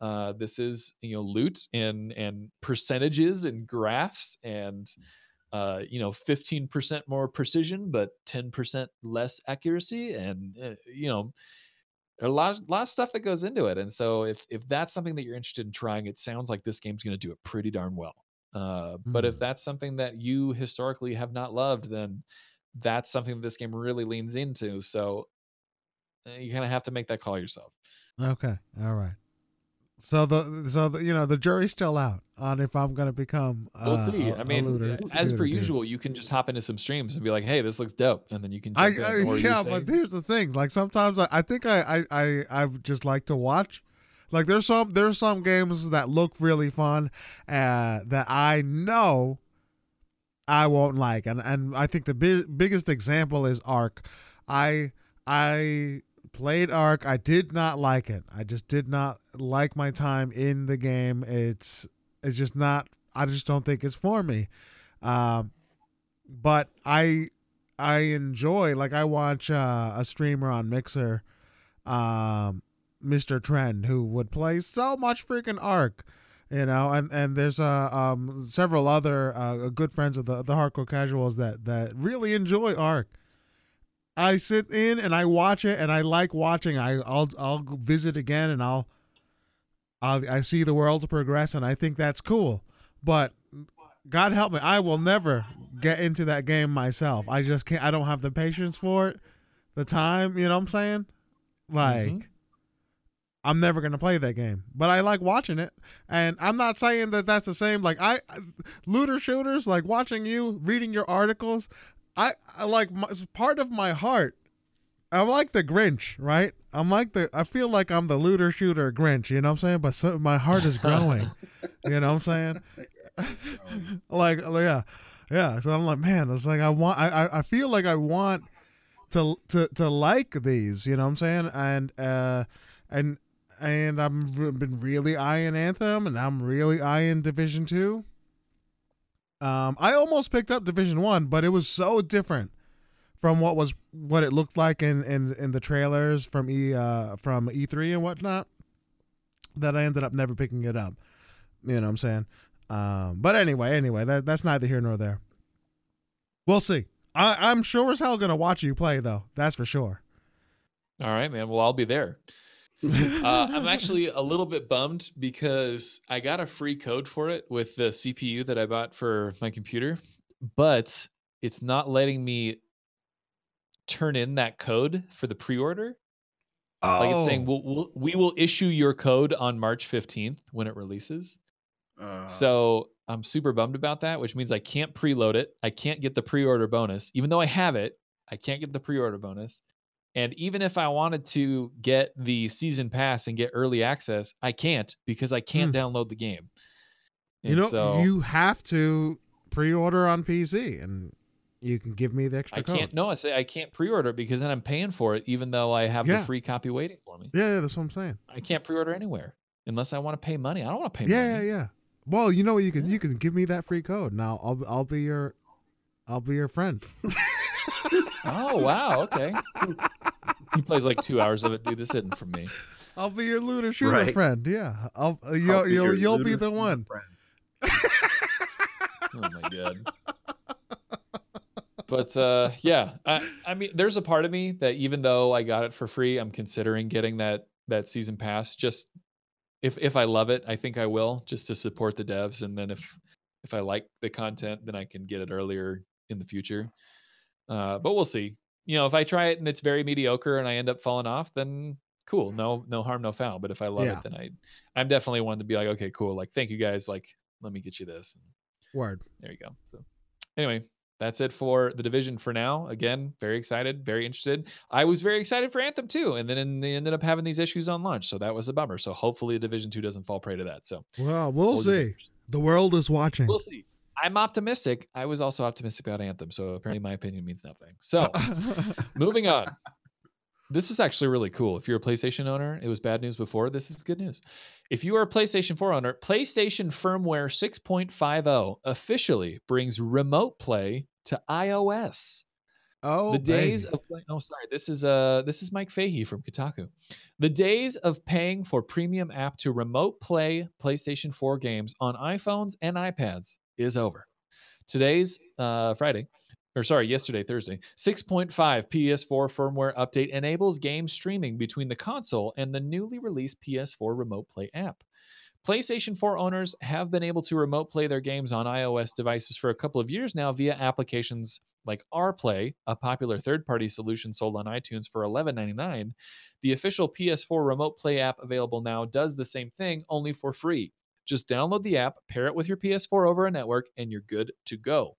Uh, this is you know loot and and percentages and graphs and uh, you know 15% more precision but 10% less accuracy and uh, you know a lot, lot of stuff that goes into it, and so if if that's something that you're interested in trying, it sounds like this game's going to do it pretty darn well. Uh, but if Hmm. that's something that you historically have not loved, then that's something that this game really leans into. So uh, you kind of have to make that call yourself. Okay. All right. So the so the, you know the jury's still out on if I'm gonna become. Uh, We'll see. a- I mean, looter- as looter per dude. usual, you can just hop into some streams and be like, "Hey, this looks dope," and then you can. I, I in, or you're yeah, but here's the thing. Like sometimes I, I think I, I I I just like to watch. Like there's some there's some games that look really fun, uh, that I know I won't like, and and I think the big, biggest example is Ark. I I played Ark. I did not like it. I just did not like my time in the game. It's it's just not. I just don't think it's for me. Um, but I I enjoy like I watch uh, a streamer on Mixer, um, Mr. Trend, who would play so much freaking Ark, you know, and and there's uh um several other uh good friends of the the hardcore casuals that that really enjoy Ark. I sit in and I watch it and I like watching. I I'll I'll visit again and I'll I'll I see the world progress and I think that's cool. But God help me, I will never get into that game myself. I just can't. I don't have the patience for it, the time. You know what I'm saying? Like, Mhm. I'm never gonna play that game. But I like watching it, and I'm not saying that that's the same. Like I, looter shooters, like watching you, reading your articles. I, I like my, it's part of my heart. I'm like the Grinch, right? I'm like the. I feel like I'm the looter shooter Grinch. You know what I'm saying? But so, my heart is growing. *laughs* you know what I'm saying? *laughs* like yeah yeah so i'm like man it's like i want i i I feel like i want to to to like these you know what i'm saying and uh and and i'm re- been really eyeing anthem and i'm really eyeing division two um i almost picked up division one but it was so different from what was what it looked like in in in the trailers from e uh from e3 and whatnot that i ended up never picking it up you know what i'm saying um, but anyway, anyway, that that's neither here nor there. We'll see. I, I'm sure as hell gonna watch you play though. That's for sure. All right, man. Well, I'll be there. *laughs* Uh, I'm actually a little bit bummed because I got a free code for it with the CPU that I bought for my computer, but it's not letting me turn in that code for the pre-order. Like it's saying, Oh. we'll, we'll, we will issue your code on March 15th when it releases. Uh, So I'm super bummed about that, which means I can't preload it. I can't get the pre-order bonus, even though I have it. I can't get the pre-order bonus. And even if I wanted to get the season pass and get early access, I can't because I can't hmm. download the game. you know, so you have to pre-order on PC, and you can give me the extra I code. can't. No, I say I can't pre-order because then I'm paying for it, even though I have Yeah. the free copy waiting for me. Yeah, yeah, that's what I'm saying. I can't pre-order anywhere unless I want to pay money. I don't want to pay money. Yeah, yeah, yeah. Well, you know what? You can Yeah. you can give me that free code. Now I'll I'll be your I'll be your friend. Oh wow, okay. he plays like two hours of it. Dude, this isn't from me. I'll be your looter shooter Right. friend. Yeah, I'll, uh, I'll you'll be you'll, you'll be the one. friend. Oh my god. But uh, yeah, I, I mean, there's a part of me that even though I got it for free, I'm considering getting that that season pass. Just if if I love it, I think I will, just to support the devs. And then if if I like the content, then I can get it earlier in the future. Uh, but we'll see. You know, if I try it and it's very mediocre and I end up falling off, then cool, no no harm, no foul. But if I love Yeah. it, then I I'm definitely one to be like, okay, cool, like thank you guys, like let me get you this. Word. There you go. So, anyway, that's it for the division for now. Again, very excited, very interested. I was very excited for Anthem too, and then they ended up having these issues on launch, so that was a bummer. So hopefully, Division Two doesn't fall prey to that. So Well, we'll see. The world is watching. We'll see. I'm optimistic. I was also optimistic about Anthem, so apparently my opinion means nothing. So *laughs* moving on. This is actually really cool. If you're a PlayStation owner, it was bad news before. This is good news. If you are a PlayStation 4 owner, PlayStation Firmware 6.50 officially brings remote play to iOS. oh, the days baby. of play- oh sorry, this is uh this is Mike Fahey from Kotaku. The days of paying for premium app to remote play PlayStation 4 games on iPhones and iPads is over. Today's uh, Friday. or sorry, yesterday, Thursday, 6.5 PS4 firmware update enables game streaming between the console and the newly released PS4 Remote Play app. PlayStation 4 owners have been able to remote play their games on iOS devices for a couple of years now via applications like RPlay, a popular third-party solution sold on iTunes for $11.99. The official PS4 Remote Play app available now does the same thing, only for free. Just download the app, pair it with your PS4 over a network, and you're good to go.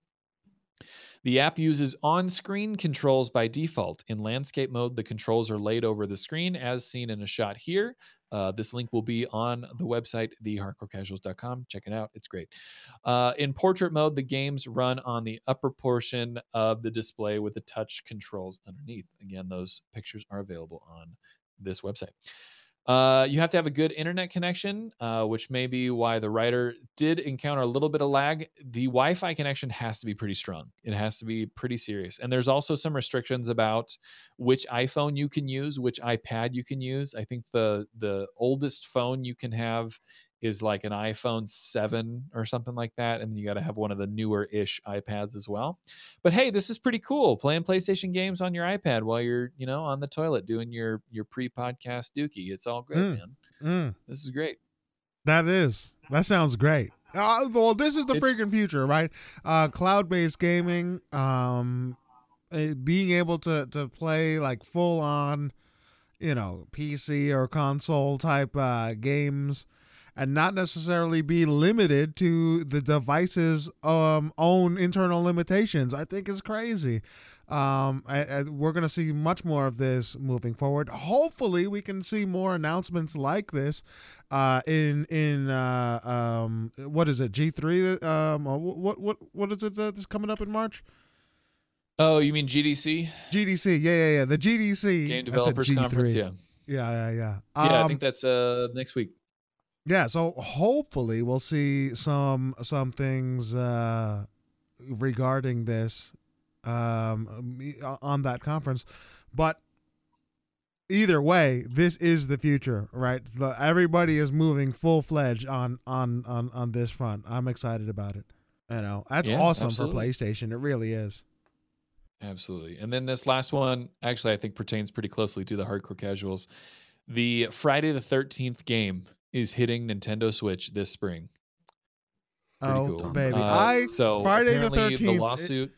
The app uses on screen controls by default. In landscape mode, the controls are laid over the screen as seen in a shot here. Uh, this link will be on the website, thehardcorecasuals.com. Check it out. It's great. Uh, in portrait mode, the games run on the upper portion of the display with the touch controls underneath. Again, those pictures are available on this website. Uh, you have to have a good internet connection, uh, which may be why the writer did encounter a little bit of lag. The Wi Fi connection has to be pretty strong, it has to be pretty serious. And there's also some restrictions about which iPhone you can use, which iPad you can use. I think the, the oldest phone you can have is like an iPhone 7 or something like that. And you got to have one of the newer ish iPads as well. But hey, this is pretty cool playing PlayStation games on your iPad while you're, you know, on the toilet doing your, your pre podcast dookie. It's all great, Mm. man. Mm, This is great. that is. That sounds great. Uh, well, this is the It's- freaking future, right? Uh, cloud-based gaming, um, eh, being able to to play like full on, you know, PC or console type uh, games, and not necessarily be limited to the device's um, own internal limitations. I think is crazy. Um, I, I, we're going to see much more of this moving forward. Hopefully, we can see more announcements like this uh, in in uh, um, what is it G three? Um, uh, what what what is it that's coming up in March? Oh, you mean GDC? GDC, yeah, yeah, yeah. The GDC Game Developers Conference? G3. Yeah. yeah, yeah, yeah. Yeah, I Um, think that's uh next week. Yeah, so hopefully we'll see some some things uh, regarding this um, on that conference, but either way, this is the future, right? The, everybody is moving full fledged on on on on this front. I'm excited about it. You know, that's Yeah, awesome absolutely. for PlayStation. It really is. Absolutely. And then this last one actually I think pertains pretty closely to the hardcore casuals. The Friday the 13th game is hitting Nintendo Switch this spring. Pretty oh cool. baby, Uh, I so Friday the 13th, it- lawsuit.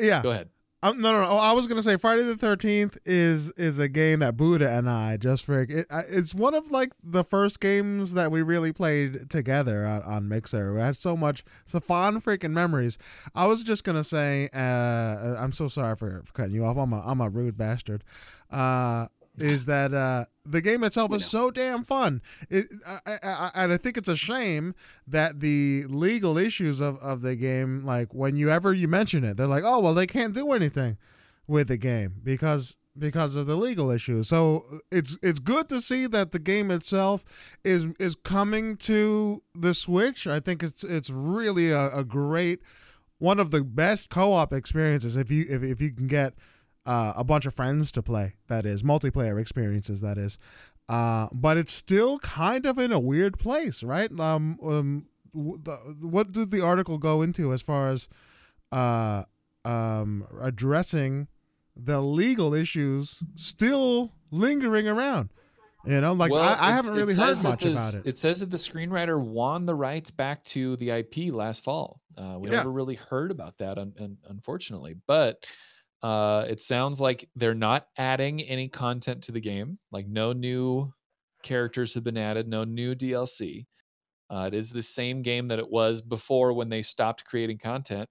yeah. Go ahead. Um, no, no, no. Oh, I was gonna say Friday the Thirteenth is is a game that Buddha and I just for it, it's one of like the first games that we really played together on, on Mixer. We had so much, so fond freaking memories. I was just gonna say, uh, I'm so sorry for, for cutting you off. I'm a I'm a rude bastard. Uh, is that uh, the game itself is so damn fun. It, I, I, I, and I think it's a shame that the legal issues of, of the game, like whenever you mention it, they're like, oh well, they can't do anything with the game because because of the legal issues. So it's it's good to see that the game itself is is coming to the Switch. I think it's it's really a, a great one of the best co-op experiences if you if, if you can get uh, a bunch of friends to play. That is multiplayer experiences. That is, uh, but it's still kind of in a weird place, right? Um, um, w- the, what did the article go into as far as uh, um, addressing the legal issues still lingering around? You know, like Well, I, I haven't really heard much about it. It says that the screenwriter won the rights back to the IP last fall. Uh, we Yeah. never really heard about that, un- un- unfortunately. But uh, it sounds like they're not adding any content to the game. Like no new characters have been added, no new DLC. Uh, it is the same game that it was before when they stopped creating content.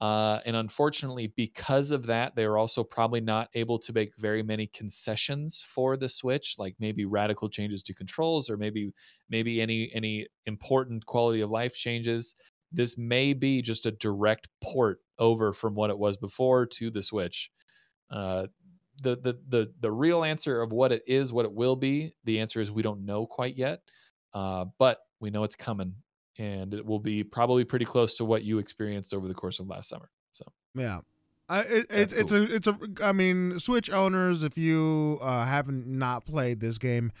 Uh, and unfortunately, because of that, they are also probably not able to make very many concessions for the Switch, like maybe radical changes to controls or maybe maybe any any important quality of life changes. This may be just a direct port over from what it was before to the Switch. Uh, the the the the real answer of what it is, what it will be, the answer is we don't know quite yet, uh, but we know it's coming, and it will be probably pretty close to what you experienced over the course of last summer. So Yeah. I, it, it's That's it's a it's a I mean Switch owners if you uh, haven't not played this game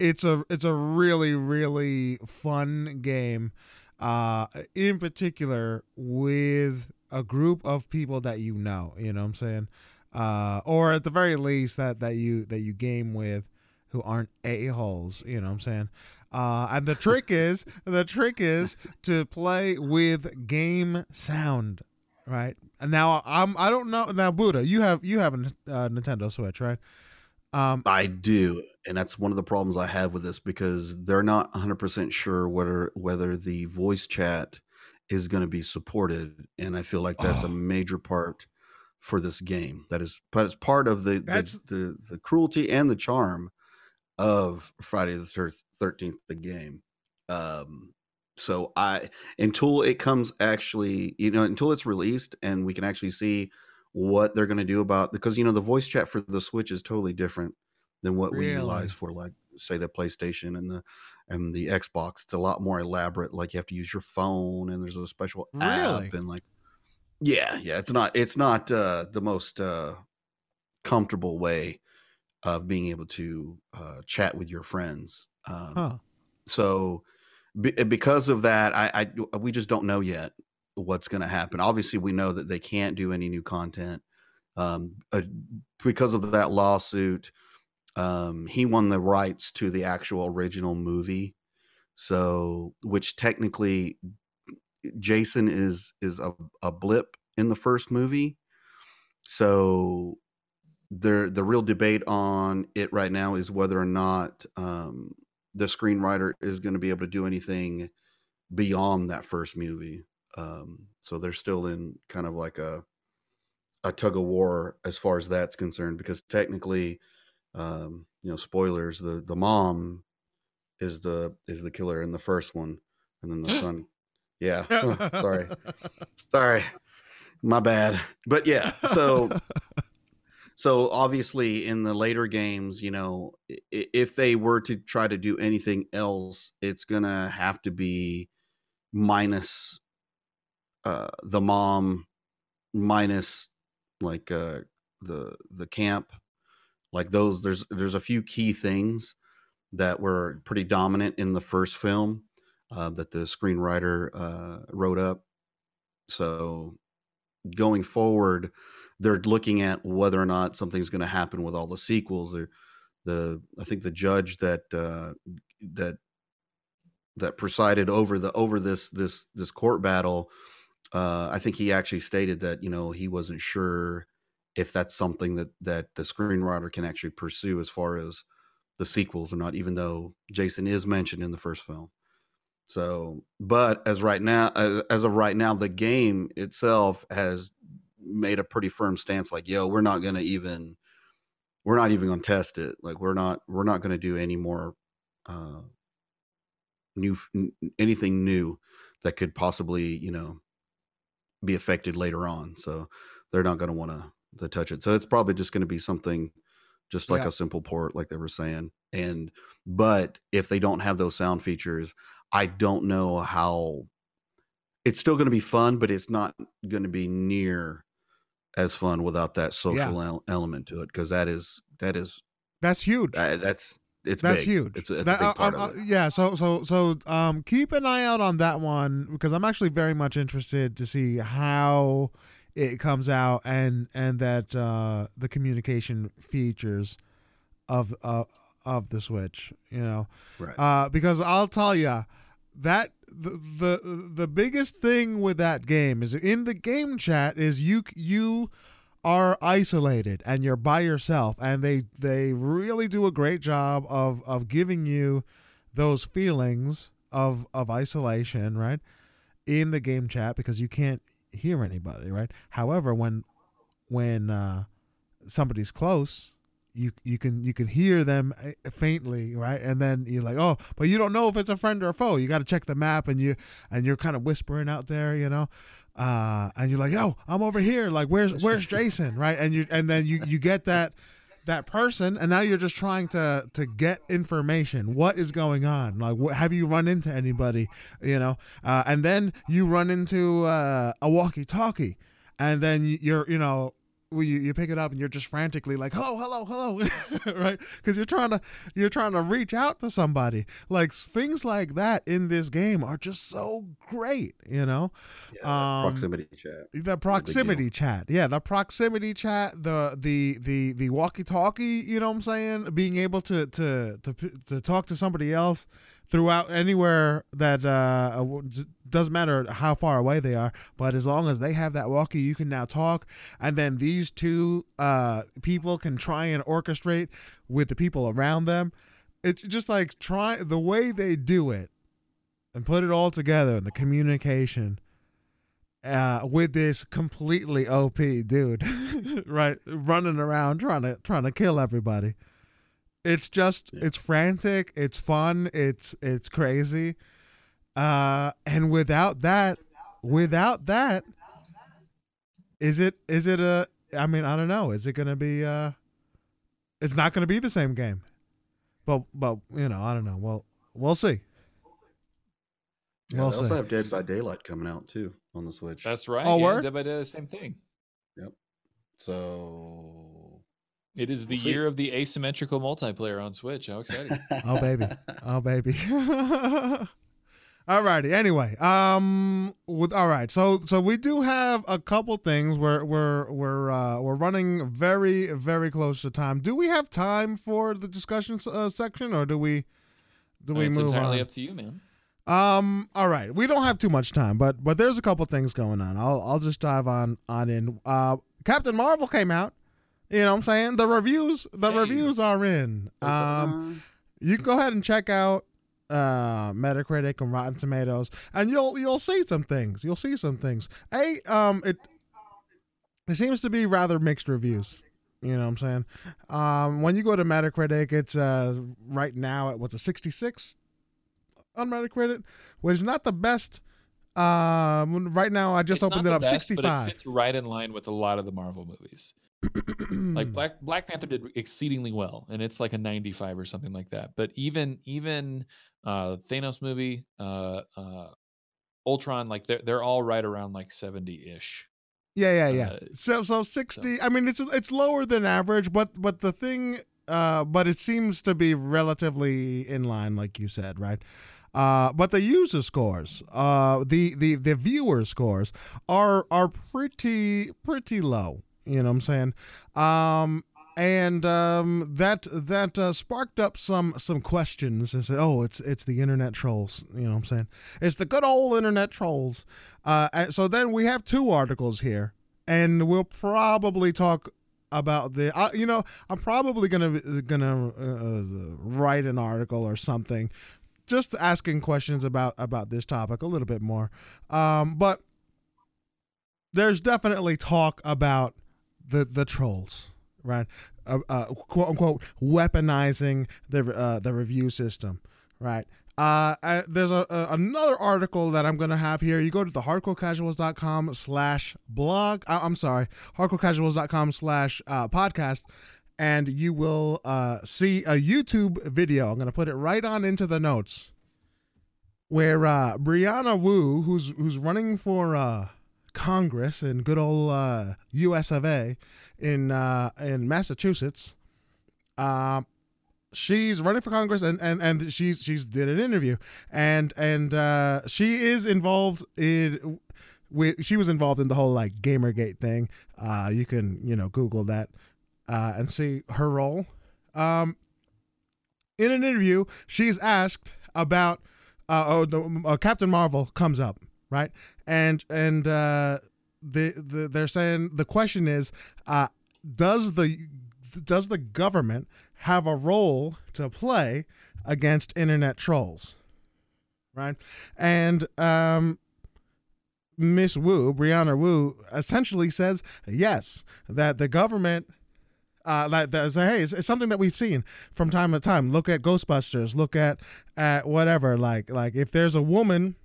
it's a it's a really really fun game uh in particular with a group of people that you know. You know what I'm saying? Uh, or at the very least that that you that you game with, who aren't a holes. You know what I'm saying? Uh, and the trick *laughs* is the trick is to play with game sound, right? And now I'm I don't know now Buddha you have you have a uh, Nintendo Switch right? Um, I do, and that's one of the problems I have with this because they're not 100 percent sure whether whether the voice chat is going to be supported, and I feel like that's oh. a major part for this game. That is, but it's part of the the, the, the cruelty and the charm of Friday the Thirteenth, the game. Um, so I until it comes actually, you know, until it's released and we can actually see what they're going to do about because you know the voice chat for the Switch is totally different than what really? we utilize for like say the PlayStation and the and the Xbox. It's a lot more elaborate. Like you have to use your phone and there's a special really? app and like yeah, yeah. It's not it's not uh, the most uh, comfortable way of being able to uh, chat with your friends. Um, huh. So be, because of that, I, I we just don't know yet what's going to happen. Obviously, we know that they can't do any new content um, uh, because of that lawsuit. Um, he won the rights to the actual original movie, so which technically Jason is is a, a blip in the first movie. So the the real debate on it right now is whether or not um, the screenwriter is going to be able to do anything beyond that first movie. Um, so they're still in kind of like a a tug of war as far as that's concerned, because technically, um, you know, spoilers: the the mom is the is the killer in the first one, and then the son. Yeah, *laughs* *laughs* sorry, sorry, my bad. But yeah, so *laughs* so obviously in the later games you know if they were to try to do anything else it's gonna have to be minus uh the mom minus like uh the the camp like those there's there's a few key things that were pretty dominant in the first film uh, that the screenwriter uh, wrote up so going forward they're looking at whether or not something's going to happen with all the sequels. The I think the judge that uh, that that presided over the over this this this court battle, uh, I think he actually stated that you know he wasn't sure if that's something that that the screenwriter can actually pursue as far as the sequels or not, even though Jason is mentioned in the first film. So, but as right now, as, as of right now, the game itself has made a pretty firm stance like yo we're not to even we're not even to test it like we're not we're not to do any more uh new anything new that could possibly you know be affected later on so they're not going to want to to touch it so it's probably just going to be something just like yeah. a simple port like they were saying and but if they don't have those sound features i don't know how it's still going to be fun but it's not going to be near as fun without that social yeah. element to it because that is that is that's huge. Uh, that's it's that's big. huge. It's, it's that, part uh, of it. Yeah. So so so um, keep an eye out on that one because I'm actually very much interested to see how it comes out and and that uh, the communication features of uh, of the Switch. You know, right? Uh, because I'll tell you that the, the the biggest thing with that game is in the game chat is you you are isolated and you're by yourself and they they really do a great job of of giving you those feelings of of isolation right in the game chat because you can't hear anybody right? However when when uh somebody's close you you can you can hear them eh, faintly right? And then you're like oh but you don't know if it's a friend or a foe. You got to check the map and you and you're kind of whispering out there you know uh and you're like yo i'm over here. Like where's where's jason? Right? And you and then you you get that that person and now you're just trying to to get information. What is going on? Like what, have you run into anybody you know? Uh, and then you run into uh, a walkie talkie and then you're you know when you, you pick it up and you're just frantically like hello hello hello *laughs* right? Because you're trying to you're trying to reach out to somebody. Like things like that in this game are just so great you know? Yeah, Um, proximity chat. the proximity chat. Yeah the proximity chat the the the the walkie talkie you know what i'm saying? Being able to to to to talk to somebody else throughout anywhere that uh doesn't matter how far away they are but as long as they have that walkie you can now talk and then these two uh people can try and orchestrate with the people around them it's just like try the way they do it and put it all together in the communication uh, with this completely OP dude, *laughs* right, running around trying to trying to kill everybody. It's just Yeah. it's frantic, it's fun, it's it's crazy, uh, and without that, without that, is it is it a? I mean, I don't know. Is it gonna be? Uh, it's not gonna be the same game, but but you know, I don't know. Well, we'll see. Yeah, We'll they also see. have Dead by Daylight coming out too on the Switch. That's right. Oh, yeah. Dead by Daylight, same thing. Yep. So It is the We'll year of the asymmetrical multiplayer on Switch. How exciting! *laughs* Oh baby. Oh baby. *laughs* all righty. Anyway, um, with all right. So so we do have a couple things. We're we're we're uh, we're running very very close to time. Do we have time for the discussion uh, section, or do we do we it's move entirely on? up to you, man. Um. All right. We don't have too much time, but but there's a couple things going on. I'll I'll just dive on on in. Uh, Captain Marvel came out. You know what I'm saying? The reviews the Hey. reviews are in. Um you can go ahead and check out uh Metacritic and Rotten Tomatoes and you'll you'll see some things. You'll see some things. A um it it seems to be rather mixed reviews. You know what I'm saying? Um when you go to Metacritic it's uh right now at what's a 66 on Metacritic, which is not the best um right now I just It's opened it up best, 65. But it fits right in line with a lot of the Marvel movies. *clears throat* Like Black Black Panther did exceedingly well, and it's like a 95 or something like that. But even even uh Thanos movie, uh uh Ultron, like they're they're all right around like 70 ish. Yeah, yeah, yeah. Uh, so so 60 I mean it's it's lower than average, but but the thing uh but it seems to be relatively in line like you said, right? Uh but the user scores, uh the the the viewer scores are are pretty pretty low, you know what I'm saying? Um and um, that that uh, sparked up some some questions and said, "Oh, it's it's the internet trolls." You know what I'm saying? It's the good old internet trolls. Uh, so then we have two articles here, and we'll probably talk about the. Uh, you know, I'm probably gonna gonna uh, write an article or something, just asking questions about about this topic a little bit more. Um, but there's definitely talk about the the trolls, right? Uh, uh, quote unquote weaponizing the uh, the review system, right? Uh, I, there's a, a another article that I'm gonna have here. You go to the hardcorecasuals.com slash blog. I, I'm sorry, hardcorecasuals.com slash uh, podcast, and you will uh, see a YouTube video. I'm gonna put it right on into the notes, where uh, Brianna Wu, who's who's running for uh, Congress in good old uh, U.S. of A. in uh, in Massachusetts. Um, she's running for Congress, and and and she's she's did an interview, and and uh, she is involved in. With, she was involved in the whole like Gamergate thing. Uh, you can you know Google that uh, and see her role. Um, in an interview, she's asked about uh, oh, the, uh, Captain Marvel comes up right, and and uh, the, the they're saying the question is, uh, does the does the government have a role to play against internet trolls, right? And um, Miss Wu, Brianna Wu, essentially says yes that the government uh, that, that say, hey, it's, it's something that we've seen from time to time. Look at Ghostbusters. Look at at whatever. Like like if there's a woman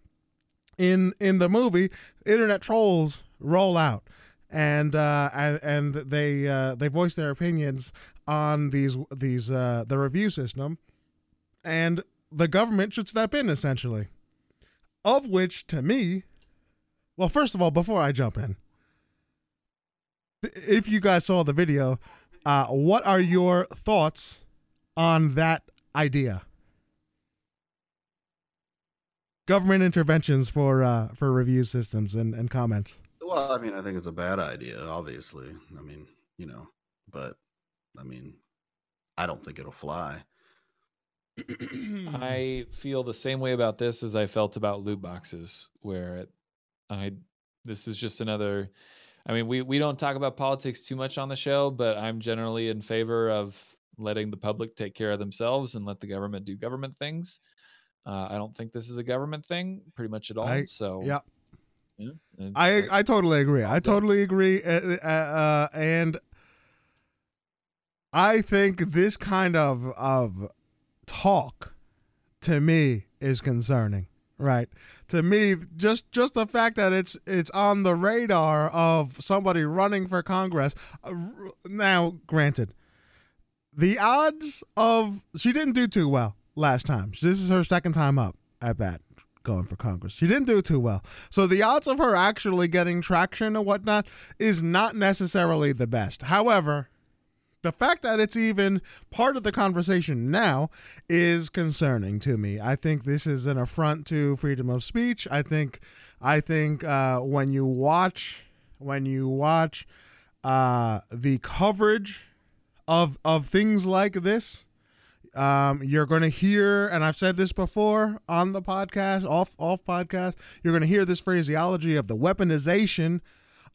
in in the movie, internet trolls roll out, and uh, and, they uh, they voice their opinions on these these uh, the review system, and the government should step in essentially. Of which, to me, well, first of all, before I jump in, if you guys saw the video, uh, what are your thoughts on that idea? Government interventions for uh, for review systems and, and comments. Well, I mean, I think it's a bad idea, obviously. I mean, you know, but I mean, I don't think it'll fly. *clears throat* I feel the same way about this as I felt about loot boxes, where I this is just another. I mean, we we don't talk about politics too much on the show, but I'm generally in favor of letting the public take care of themselves and let the government do government things. Uh, I don't think this is a government thing, pretty much at all. I- so yeah. yeah, I I totally agree. I totally agree. Uh, uh, uh, and I think this kind of of talk to me is concerning. Right. To me, just just the fact that it's it's on the radar of somebody running for Congress. Uh, Now, granted, the odds of she didn't do too well last time. This is her second time up at bat going for Congress. She didn't do too well. So the odds of her actually getting traction and whatnot is not necessarily the best. However, the fact that it's even part of the conversation now is concerning to me. I think this is an affront to freedom of speech. I think, I think uh, when you watch, when you watch uh, the coverage of of things like this, um, you're going to hear, and I've said this before on the podcast, off off podcast. You're going to hear this phraseology of the weaponization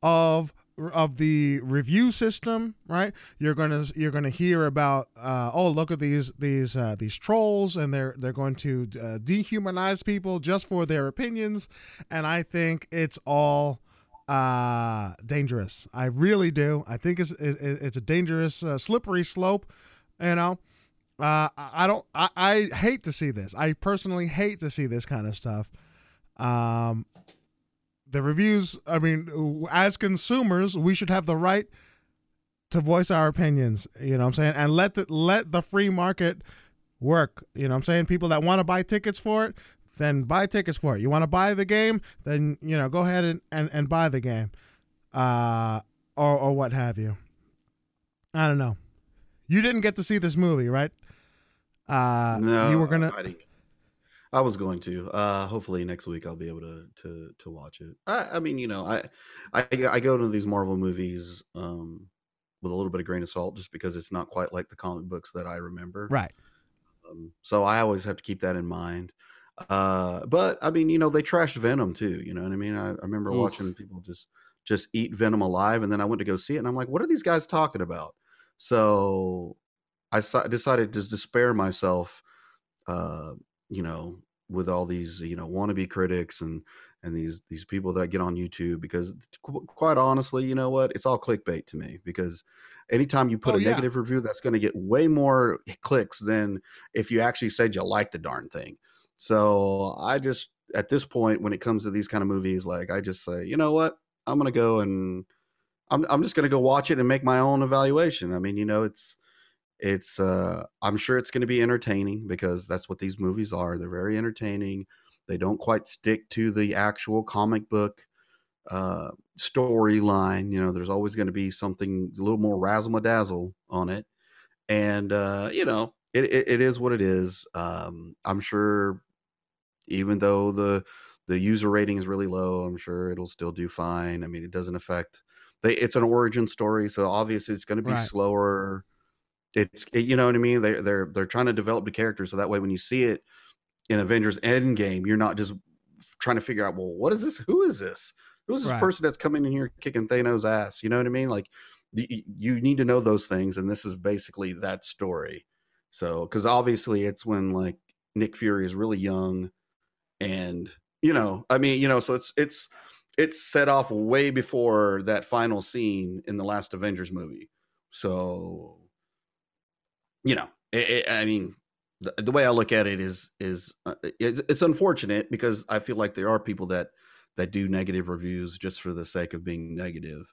of of the review system, right? You're gonna you're gonna hear about uh, oh look at these these uh, these trolls and they're they're going to uh, dehumanize people just for their opinions, and I think it's all uh dangerous i really do i think it's it, it's a dangerous uh, slippery slope you know uh i don't I, I hate to see this. I personally hate to see this kind of stuff. Um the reviews i mean as consumers we should have the right to voice our opinions you know what i'm saying? And let the let the free market work you know what i'm saying? People that want to buy tickets for it then buy tickets for it. You want to buy the game then you know go ahead and, and, and buy the game uh or or what have you. I don't know. You didn't get to see this movie right uh no, you were gonna I, I was going to. Uh, hopefully next week I'll be able to to to watch it. I, I mean, you know, I, I I go to these Marvel movies um, with a little bit of grain of salt, just because it's not quite like the comic books that I remember. right Um, so I always have to keep that in mind. Uh, but I mean, you know, they trashed Venom too. You know what I mean? I, I remember Oof. watching people just just eat Venom alive, and then I went to go see it, and I'm like, what are these guys talking about? So I decided to spare myself, uh, you know, with all these you know wannabe critics and and these these people that get on YouTube because qu- quite honestly, you know what? It's all clickbait to me because anytime you put Oh, a yeah. negative review, that's going to get way more clicks than if you actually said you like the darn thing. So I just at this point when it comes to these kind of movies, like I just say, you know what? I'm gonna go and I'm I'm just gonna go watch it and make my own evaluation. I mean, you know, it's it's uh I'm sure it's gonna be entertaining because that's what these movies are. They're very entertaining. They don't quite stick to the actual comic book uh storyline. You know, there's always gonna be something a little more razzle dazzle on it. And uh, you know, it, it, it is what it is. Um, I'm sure even though the the user rating is really low, I'm sure it'll still do fine. I mean, it doesn't affect they it's an origin story, so obviously it's going to be Right. slower. It's it- you know what I mean. They're they're they're trying to develop the character so that way when you see it in Avengers Endgame, you're not just trying to figure out well what is this? Who is this? Who's this Right. person that's coming in here kicking Thanos' ass? You know what I mean? Like y- you need to know those things, and this is basically that story. So because obviously it's when like Nick Fury is really young, and you know, I mean, you know, so it's it's it's set off way before that final scene in the last Avengers movie. So, you know, it, it, I mean, the, the way I look at it is is uh, it's, it's unfortunate because I feel like there are people that that do negative reviews just for the sake of being negative.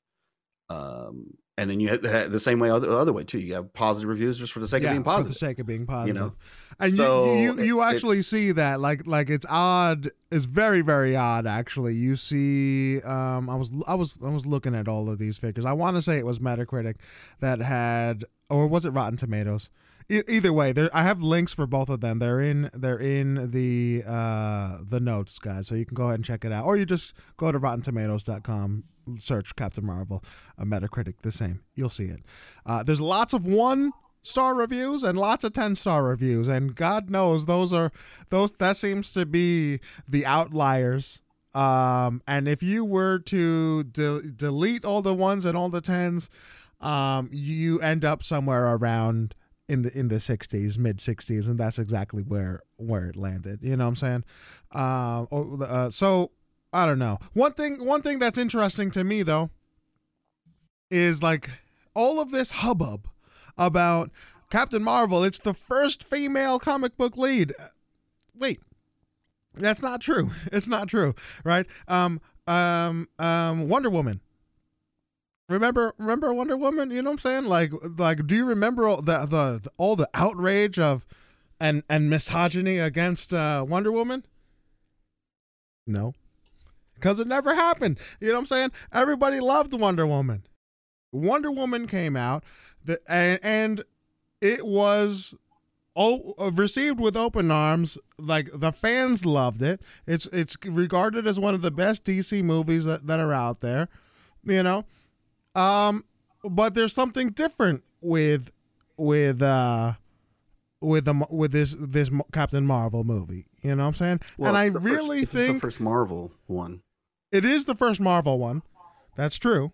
Um, and then you had the same way other other way too. You have positive reviews just for the sake yeah, of being for the sake of being positive. you know? And So, you you, you actually see that like like it's odd. It's very very odd actually. You see, um, I was I was I was looking at all of these figures. I want to say it was Metacritic that had, or was it Rotten Tomatoes? E- either way, there I have links for both of them. They're in they're in the uh the notes, guys. So you can go ahead and check it out, or you just go to RottenTomatoes.com, search Captain Marvel, a Metacritic, the same. You'll see it. Uh, there's lots of one star reviews and lots of 10 star reviews and god knows those are those that seems to be the outliers um and if you were to de- delete all the ones and all the 10s um you end up somewhere around in the in the 60s mid 60s and that's exactly where where it landed you know what i'm saying uh, oh, uh so i don't know one thing one thing that's interesting to me though is like all of this hubbub about Captain Marvel. It's the first female comic book lead. Uh, Wait, that's not true. *laughs* It's not true, right? Um, um, um, Wonder Woman. Remember, remember Wonder Woman? You know what I'm saying? Like, like, do you remember all the the all the outrage of and and misogyny against uh, Wonder Woman? No, because it never happened. You know what I'm saying? Everybody loved Wonder Woman. Wonder Woman came out, the, and, and it was oh, received with open arms. Like the fans loved it. It's it's regarded as one of the best DC movies that, that are out there. You know, um, but there's something different with with uh with the with this this Captain Marvel movie. You know what I'm saying? Well, and I first- really it's think the first Marvel one. it is the first Marvel one. That's true.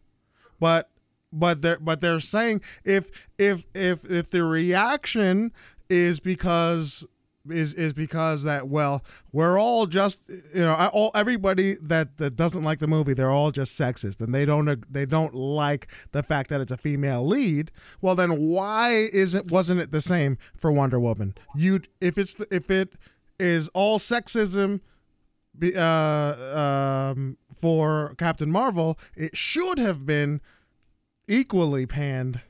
But but they're but they're saying if if if if the reaction is because is is because that well we're all just you know all everybody that that doesn't like the movie they're all just sexist and they don't they don't like the fact that it's a female lead. Well then why isn't wasn't it the same for Wonder Woman? You if it's if it is all sexism uh, um, for Captain Marvel, it should have been equally panned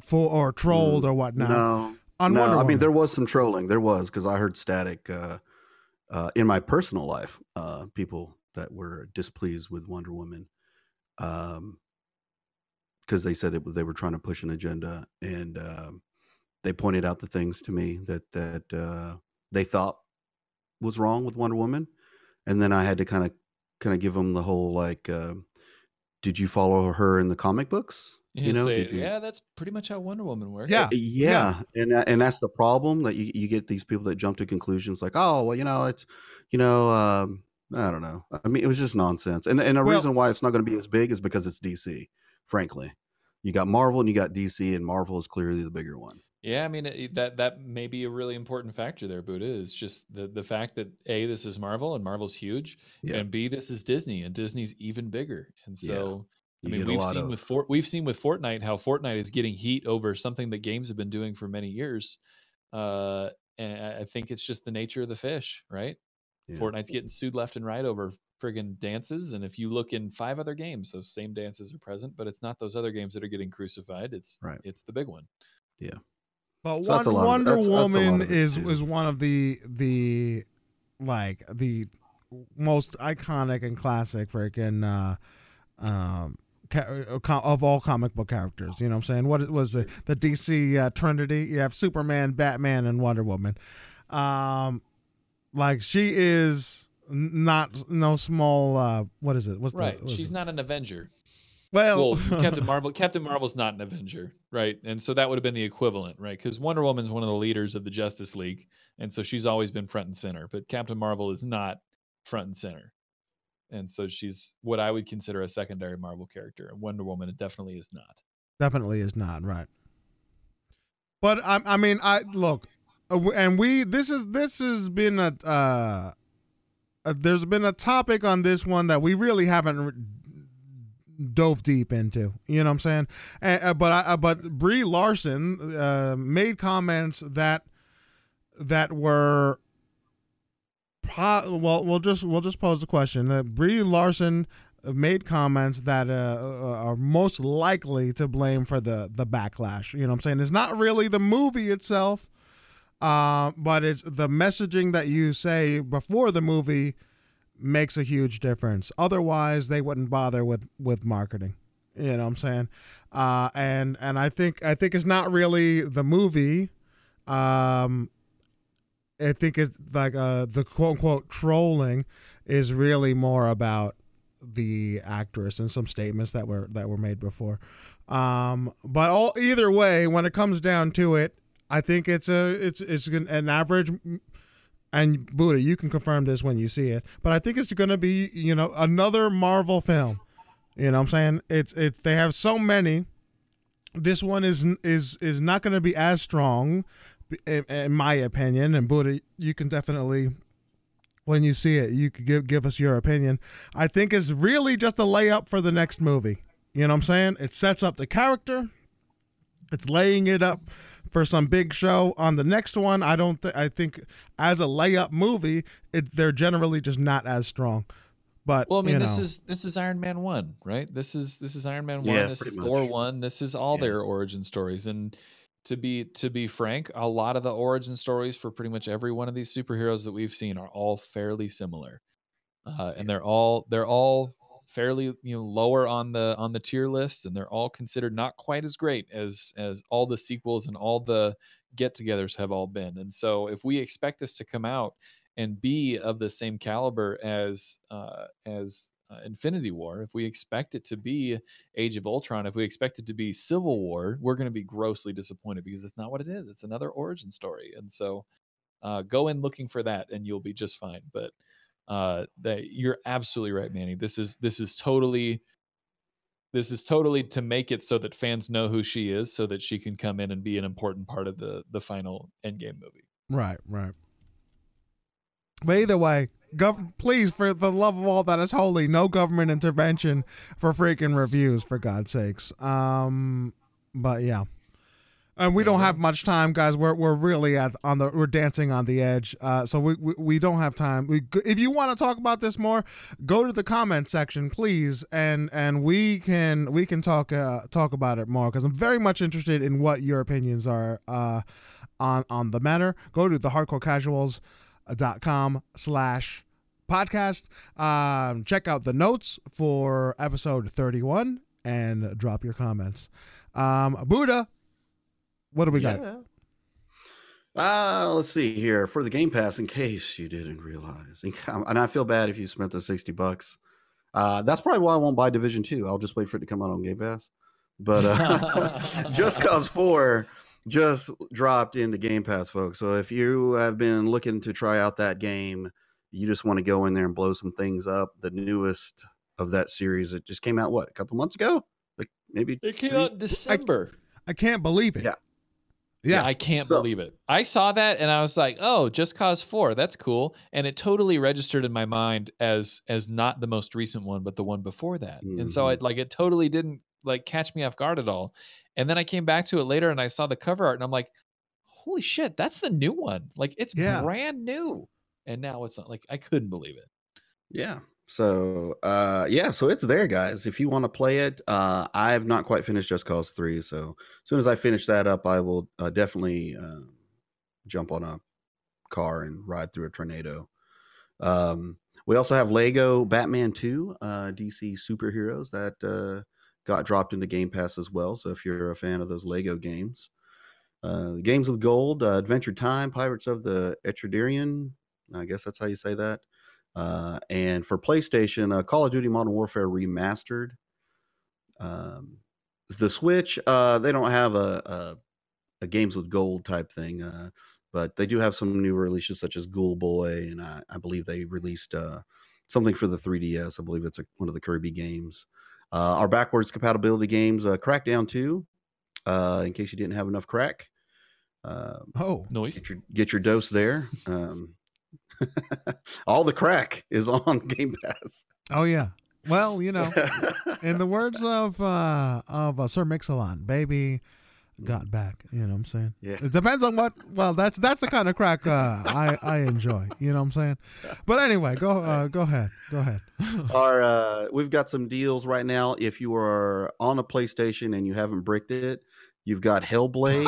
for or trolled or whatnot. No, on no. Wonder I Woman. mean, there was some trolling. There was because I heard static uh, uh, in my personal life. Uh, people that were displeased with Wonder Woman, um, because they said it they were trying to push an agenda, and um, they pointed out the things to me that that uh, they thought was wrong with Wonder Woman, and then I had to kind of kind of give them the whole like, uh, did you follow her in the comic books? You, know, say, you- yeah, that's pretty much how Wonder Woman works. Yeah. Uh, yeah, and and that's the problem that you, you get these people that jump to conclusions like, oh, well, you know, it's, you know, um, I don't know. I mean, it was just nonsense. And and the Well- reason why it's not going to be as big is because it's DC. Frankly, you got Marvel and you got DC, and Marvel is clearly the bigger one. Yeah, I mean it, that that may be a really important factor there, Buddha. Is just the the fact that a this is Marvel and Marvel's huge, Yeah. and b this is Disney and Disney's even bigger. And Yeah, so I mean we've seen of with Fort we've seen with Fortnite how Fortnite is getting heat over something that games have been doing for many years. Uh, and I think it's just the nature of the fish, right? yeah. Fortnite's getting sued left and right over friggin' dances. And if you look in five other games, those same dances are present, but it's not those other games that are getting crucified. It's Right. it's the big one. But So that's Wonder, of- that's- that's a lot Woman of it, is too. is one of the the like the most iconic and classic freaking uh, um ca- uh, co- of all comic book characters. You know what I'm saying? What was the the DC uh, Trinity? You have Superman, Batman, and Wonder Woman. Um, like she is not no small. Uh, what is it? What's Right. the? what is She's it? not an Avenger. Well, well *laughs* captain marvel captain marvel's not an avenger right? And so that would have been the equivalent right? Because wonder woman's one of the leaders of the justice league and so she's always been front and center but captain marvel is not front and center. And so she's what i would consider a secondary marvel character and wonder woman it definitely is not. Definitely is not right. But i, I mean i look uh, and we this is this has been a uh, uh there's been a topic on this one that we really haven't r- dove deep into you know what i'm saying and, uh, but i uh, but brie larson uh made comments that that were pro- well we'll just we'll just pose the question uh, brie larson made comments that uh, are most likely to blame for the the backlash. You know what I'm saying? It's not really the movie itself, uh, but it's the messaging that you say before the movie makes a huge difference. Otherwise, they wouldn't bother with with marketing. You know what I'm saying? Uh, and and I think I think it's not really the movie. Um, I think it's like uh, the quote unquote trolling is really more about the actress and some statements that were that were made before. Um, but all either way, when it comes down to it, I think it's a it's it's an average. And Buddha, you can confirm this when you see it, but I think it's going to be you know another Marvel film. You know, what I'm saying it's it's they have so many. This one is is is not going to be as strong, in, in my opinion. And Buddha, you can definitely when you see it, you could give give us your opinion. I think is really just a layup for the next movie. You know what I'm saying? It sets up the character. It's laying it up for some big show on the next one. I don't. Th- I think as a layup movie, it, they're generally just not as strong. But well, I mean, you this know. is this is Iron Man one, right? This is this is Iron Man one. Yeah, this is pretty Thor one. This is all Yeah. their origin stories. And to be to be frank, a lot of the origin stories for pretty much every one of these superheroes that we've seen are all fairly similar, uh, and they're all they're all fairly you know lower on the on the tier list, and they're all considered not quite as great as as all the sequels and all the get-togethers have all been. And so, if we expect this to come out and be of the same caliber as uh, as uh, Infinity War, if we expect it to be Age of Ultron, if we expect it to be Civil War, we're going to be grossly disappointed because it's not what it is. It's another origin story, and so uh, go in looking for that, and you'll be just fine. But uh, that you're absolutely right, Manny. This is this is totally this is totally to make it so that fans know who she is, so that she can come in and be an important part of the the final Endgame movie. Right, right. But either way, gov- please, for the love of all that is holy, no government intervention for freaking reviews, for God's sakes. Um, but yeah. And we don't have much time, guys. We're, we're really at on the we're dancing on the edge. Uh, so we, we we don't have time. We if you want to talk about this more, go to the comment section, please, and and we can we can talk uh, talk about it more because I'm very much interested in what your opinions are uh, on on the matter. Go to the hardcore casuals dot com slash podcast um check out the notes for episode 31 and drop your comments um buddha what do we got Yeah. Uh, let's see here for the Game Pass. In case you didn't realize, and I feel bad if you spent the sixty bucks. Uh, that's probably why I won't buy Division Two. I'll just wait for it to come out on Game Pass. But uh, *laughs* Just Cause Four just dropped into Game Pass, folks. So if you have been looking to try out that game, you just want to go in there and blow some things up. The newest of that series, it just came out what a couple months ago, like maybe It came three- out in December. i can't believe it Yeah. Yeah, yeah I can't So- believe it. I saw that and I was like, "Oh, Just Cause 4, that's cool." And it totally registered in my mind as as not the most recent one, but the one before that. And so Mhm. it like it totally didn't like catch me off guard at all. And then I came back to it later and I saw the cover art and I'm like, "Holy shit, that's the new one. Like it's Yeah. brand new." And now it's not like I couldn't believe it. Yeah. So uh yeah, so it's there, guys. If you want to play it, uh I have not quite finished Just Cause 3, so as soon as I finish that up, I will uh, definitely uh, jump on a car and ride through a tornado. Um we also have Lego Batman 2, uh DC superheroes that uh got dropped into Game Pass as well. So if you're a fan of those Lego games, uh Games with Gold, uh, Adventure Time, Pirates of the Etridian, I guess that's how you say that. Uh, and for PlayStation, uh, Call of Duty Modern Warfare Remastered. Um, the Switch, uh, they don't have a, a, a games with gold type thing, uh, but they do have some new releases such as Ghoul Boy, and I, I believe they released uh, something for the 3DS. I believe it's a, one of the Kirby games. Uh, our backwards compatibility games, uh, Crackdown 2, uh, in case you didn't have enough crack. Uh, oh Noise. get your get your dose there. Um, *laughs* all the crack is on *laughs* Game Pass. oh yeah well you know *laughs* in the words of uh of uh, sir mix-a-lot baby got back. You know what I'm saying? Yeah. It depends on what. Well, that's that's the kind of crack uh, I I enjoy. You know what I'm saying? But anyway, go uh, go ahead. Go ahead. Our uh, we've got some deals right now. If you are on a PlayStation and you haven't bricked it, you've got Hellblade.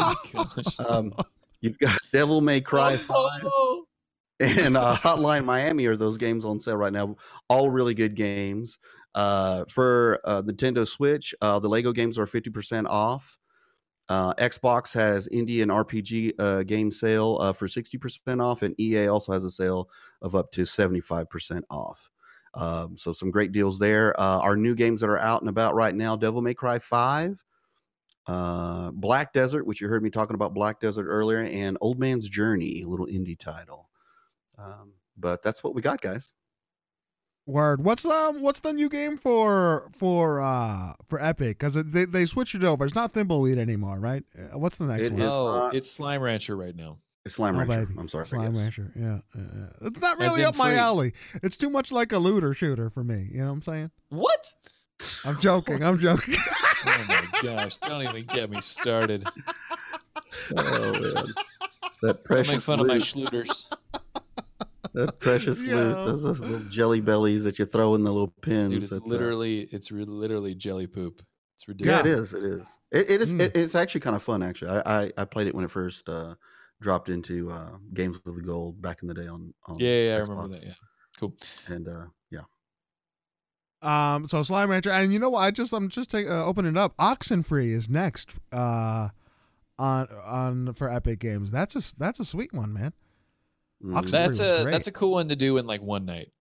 Um, you've got Devil May Cry Five Oh, and uh, Hotline Miami are those games on sale right now. All really good games. Uh, for uh, Nintendo Switch, uh, the Lego games are fifty percent off. Uh, Xbox has indie and RPG uh, game sale for sixty percent off, and EA also has a sale of up to seventy five percent off. Um, so some great deals there. Our new games that are out and about right now: Devil May Cry Five, uh, Black Desert, which you heard me talking about Black Desert earlier, and Old Man's Journey, a little indie title. Um, but that's what we got, guys. Word. What's um what's the new game for for uh for Epic? Because they they switched it over. It's not Thimbleweed anymore, right? Uh, What's the next It one? is oh, not- it's Slime Rancher right now. It's Slime Oh, Rancher. baby. I'm sorry. Slime. Rancher. Yeah, yeah, yeah. It's not really in up my free. alley. It's too much like a looter shooter for me. You know what I'm saying? What? I'm joking. I'm joking. *laughs* Oh my gosh! Don't even get me started. Oh man, that Don't make precious fun of my loot. schluters. That precious *laughs* Yeah. loot. Those, those little jelly bellies that you throw in the little pins. Dude, it's That's, literally, it's re- literally jelly poop. It's ridiculous. yeah, it is. It is. It, it is. Mm. It, it's actually kind of fun. Actually, I, I I played it when it first uh, dropped into uh, Games with the Gold back in the day on. on Yeah, yeah, I remember that. Yeah, cool. And uh, yeah, Um, so Slime Rancher, and you know what? I just I'm just take, uh, opening it up. Oxenfree is next. Uh, on on for Epic Games. That's a that's a sweet one, man. Mm. Oxenfree That's a great. that's a cool one to do in like one night.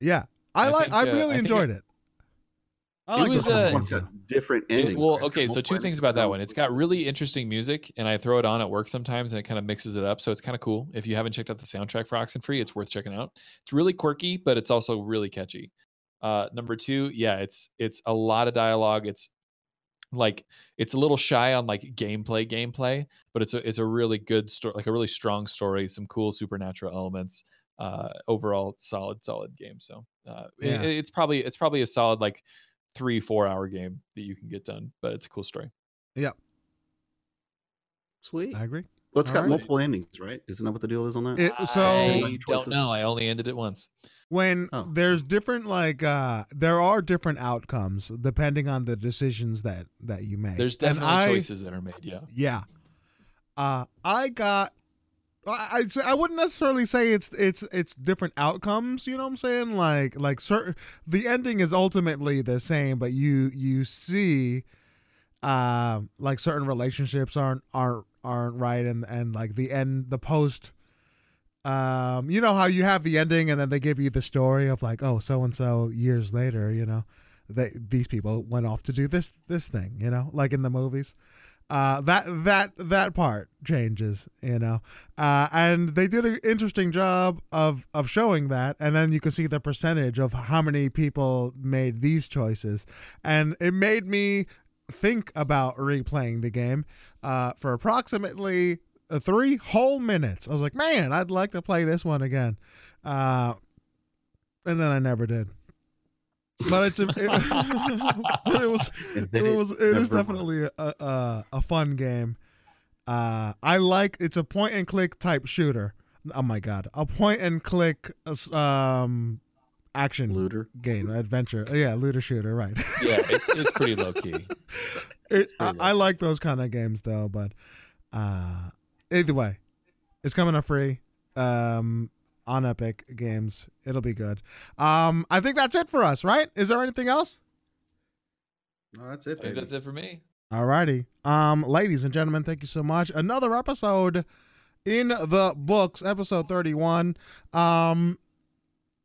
Yeah, I, I like. think, I uh, really I think enjoyed it. I it like was, those kinds uh, of One's games, got different It- well. It's okay, so two things about that one. It's got really interesting music, and I throw it on at work sometimes, and it kind of mixes it up. So it's kind of cool. If you haven't checked out the soundtrack for Oxenfree, it's worth checking out. It's really quirky, but it's also really catchy. Uh, number two, yeah, it's it's a lot of dialogue. It's like it's a little shy on like gameplay, gameplay, but it's a it's a really good story, like a really strong story, some cool supernatural elements. Uh, overall, solid, solid game. So uh, it- it's probably it's probably a solid like three four hour game that you can get done, but it's a cool story. Yeah. Sweet. I agree. Well, it's got Alright. multiple endings, right? Isn't that what the deal is on that? It, so I don't know. I only ended it once. when Oh. there's different like uh there are different outcomes depending on the decisions that that you make. There's And definitely I- choices that are made. Yeah. Yeah. Uh I got I I'd say- I wouldn't necessarily say it's it's it's different outcomes, you know what I'm saying? Like like certain the ending is ultimately the same, but you you see uh like certain relationships aren't aren't aren't right and and like the end the post um you know how you have the ending and then they give you the story of like oh so and so years later, you know. They these people went off to do this this thing, you know, like in the movies. Uh, that that that part changes, you know, uh, and they did an interesting job of of showing that, and then you can see the percentage of how many people made these choices, and it made me think about replaying the game uh, for approximately uh, three whole minutes. I was like, man, I'd like to play this one again, uh, and then I never did. But it's a, it, *laughs* but it was it was it is never- definitely a, a a fun game. Uh, I like it's a point and click type shooter. Oh my god, a point and click uh, um action looter. game adventure. Oh, yeah, looter shooter, right? *laughs* Yeah. It's it's pretty low key. *laughs* it, I, pretty I like those kind of games though, but uh, either way, it's coming up free. Um, on Epic Games, it'll be good. Um, I think that's it for us, right? Is there anything else? Oh, that's it, baby. that's it for me. Alrighty. Um, ladies and gentlemen, thank you so much. Another episode in the books, episode 31. Um,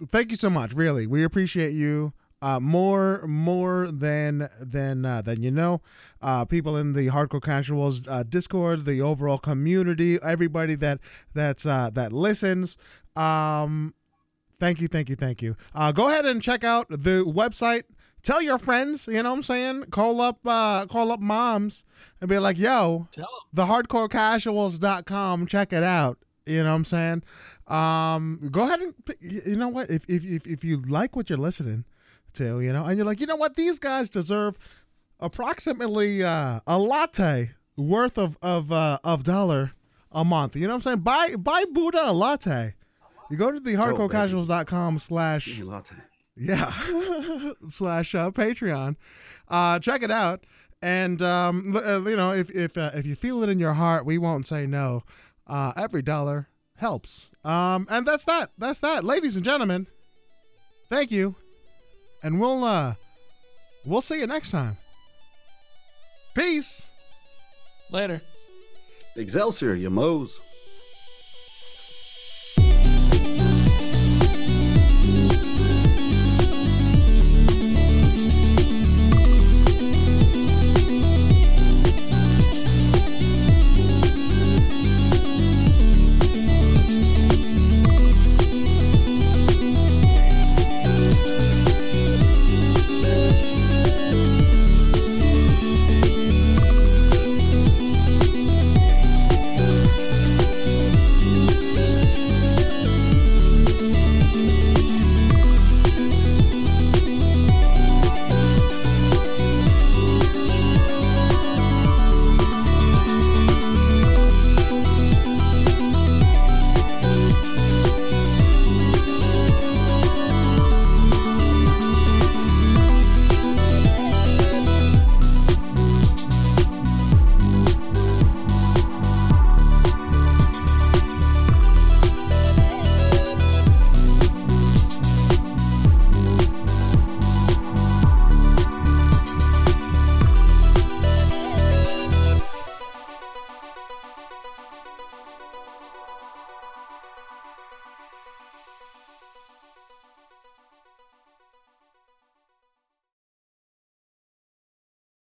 thank you so much. Really. We appreciate you. Uh, more, more than than uh, than you know. Uh, people in the hardcore casuals uh, Discord, the overall community, everybody that that's uh, that listens. Um, thank you, thank you, thank you. Uh, go ahead and check out the website. Tell your friends, you know what I'm saying? Call up uh call up moms and be like, "Yo, the hardcorecasuals.com, check it out." You know what I'm saying? Um go ahead and you know what? If if if, if you like what you're listening to, you know, and you're like, "You know what? These guys deserve approximately uh, a latte worth of of uh, of dollar a month. You know what I'm saying? Buy buy Buddha a latte. You go to the hardcorecasuals.com slash Give me a latte. yeah *laughs* slash uh, Patreon. Uh, check it out, and um, uh, you know if if uh, if you feel it in your heart, we won't say no. Uh, every dollar helps. Um, and that's that. That's that, ladies and gentlemen. Thank you, and we'll uh we'll see you next time. Peace. Later. Excelsior, you moes.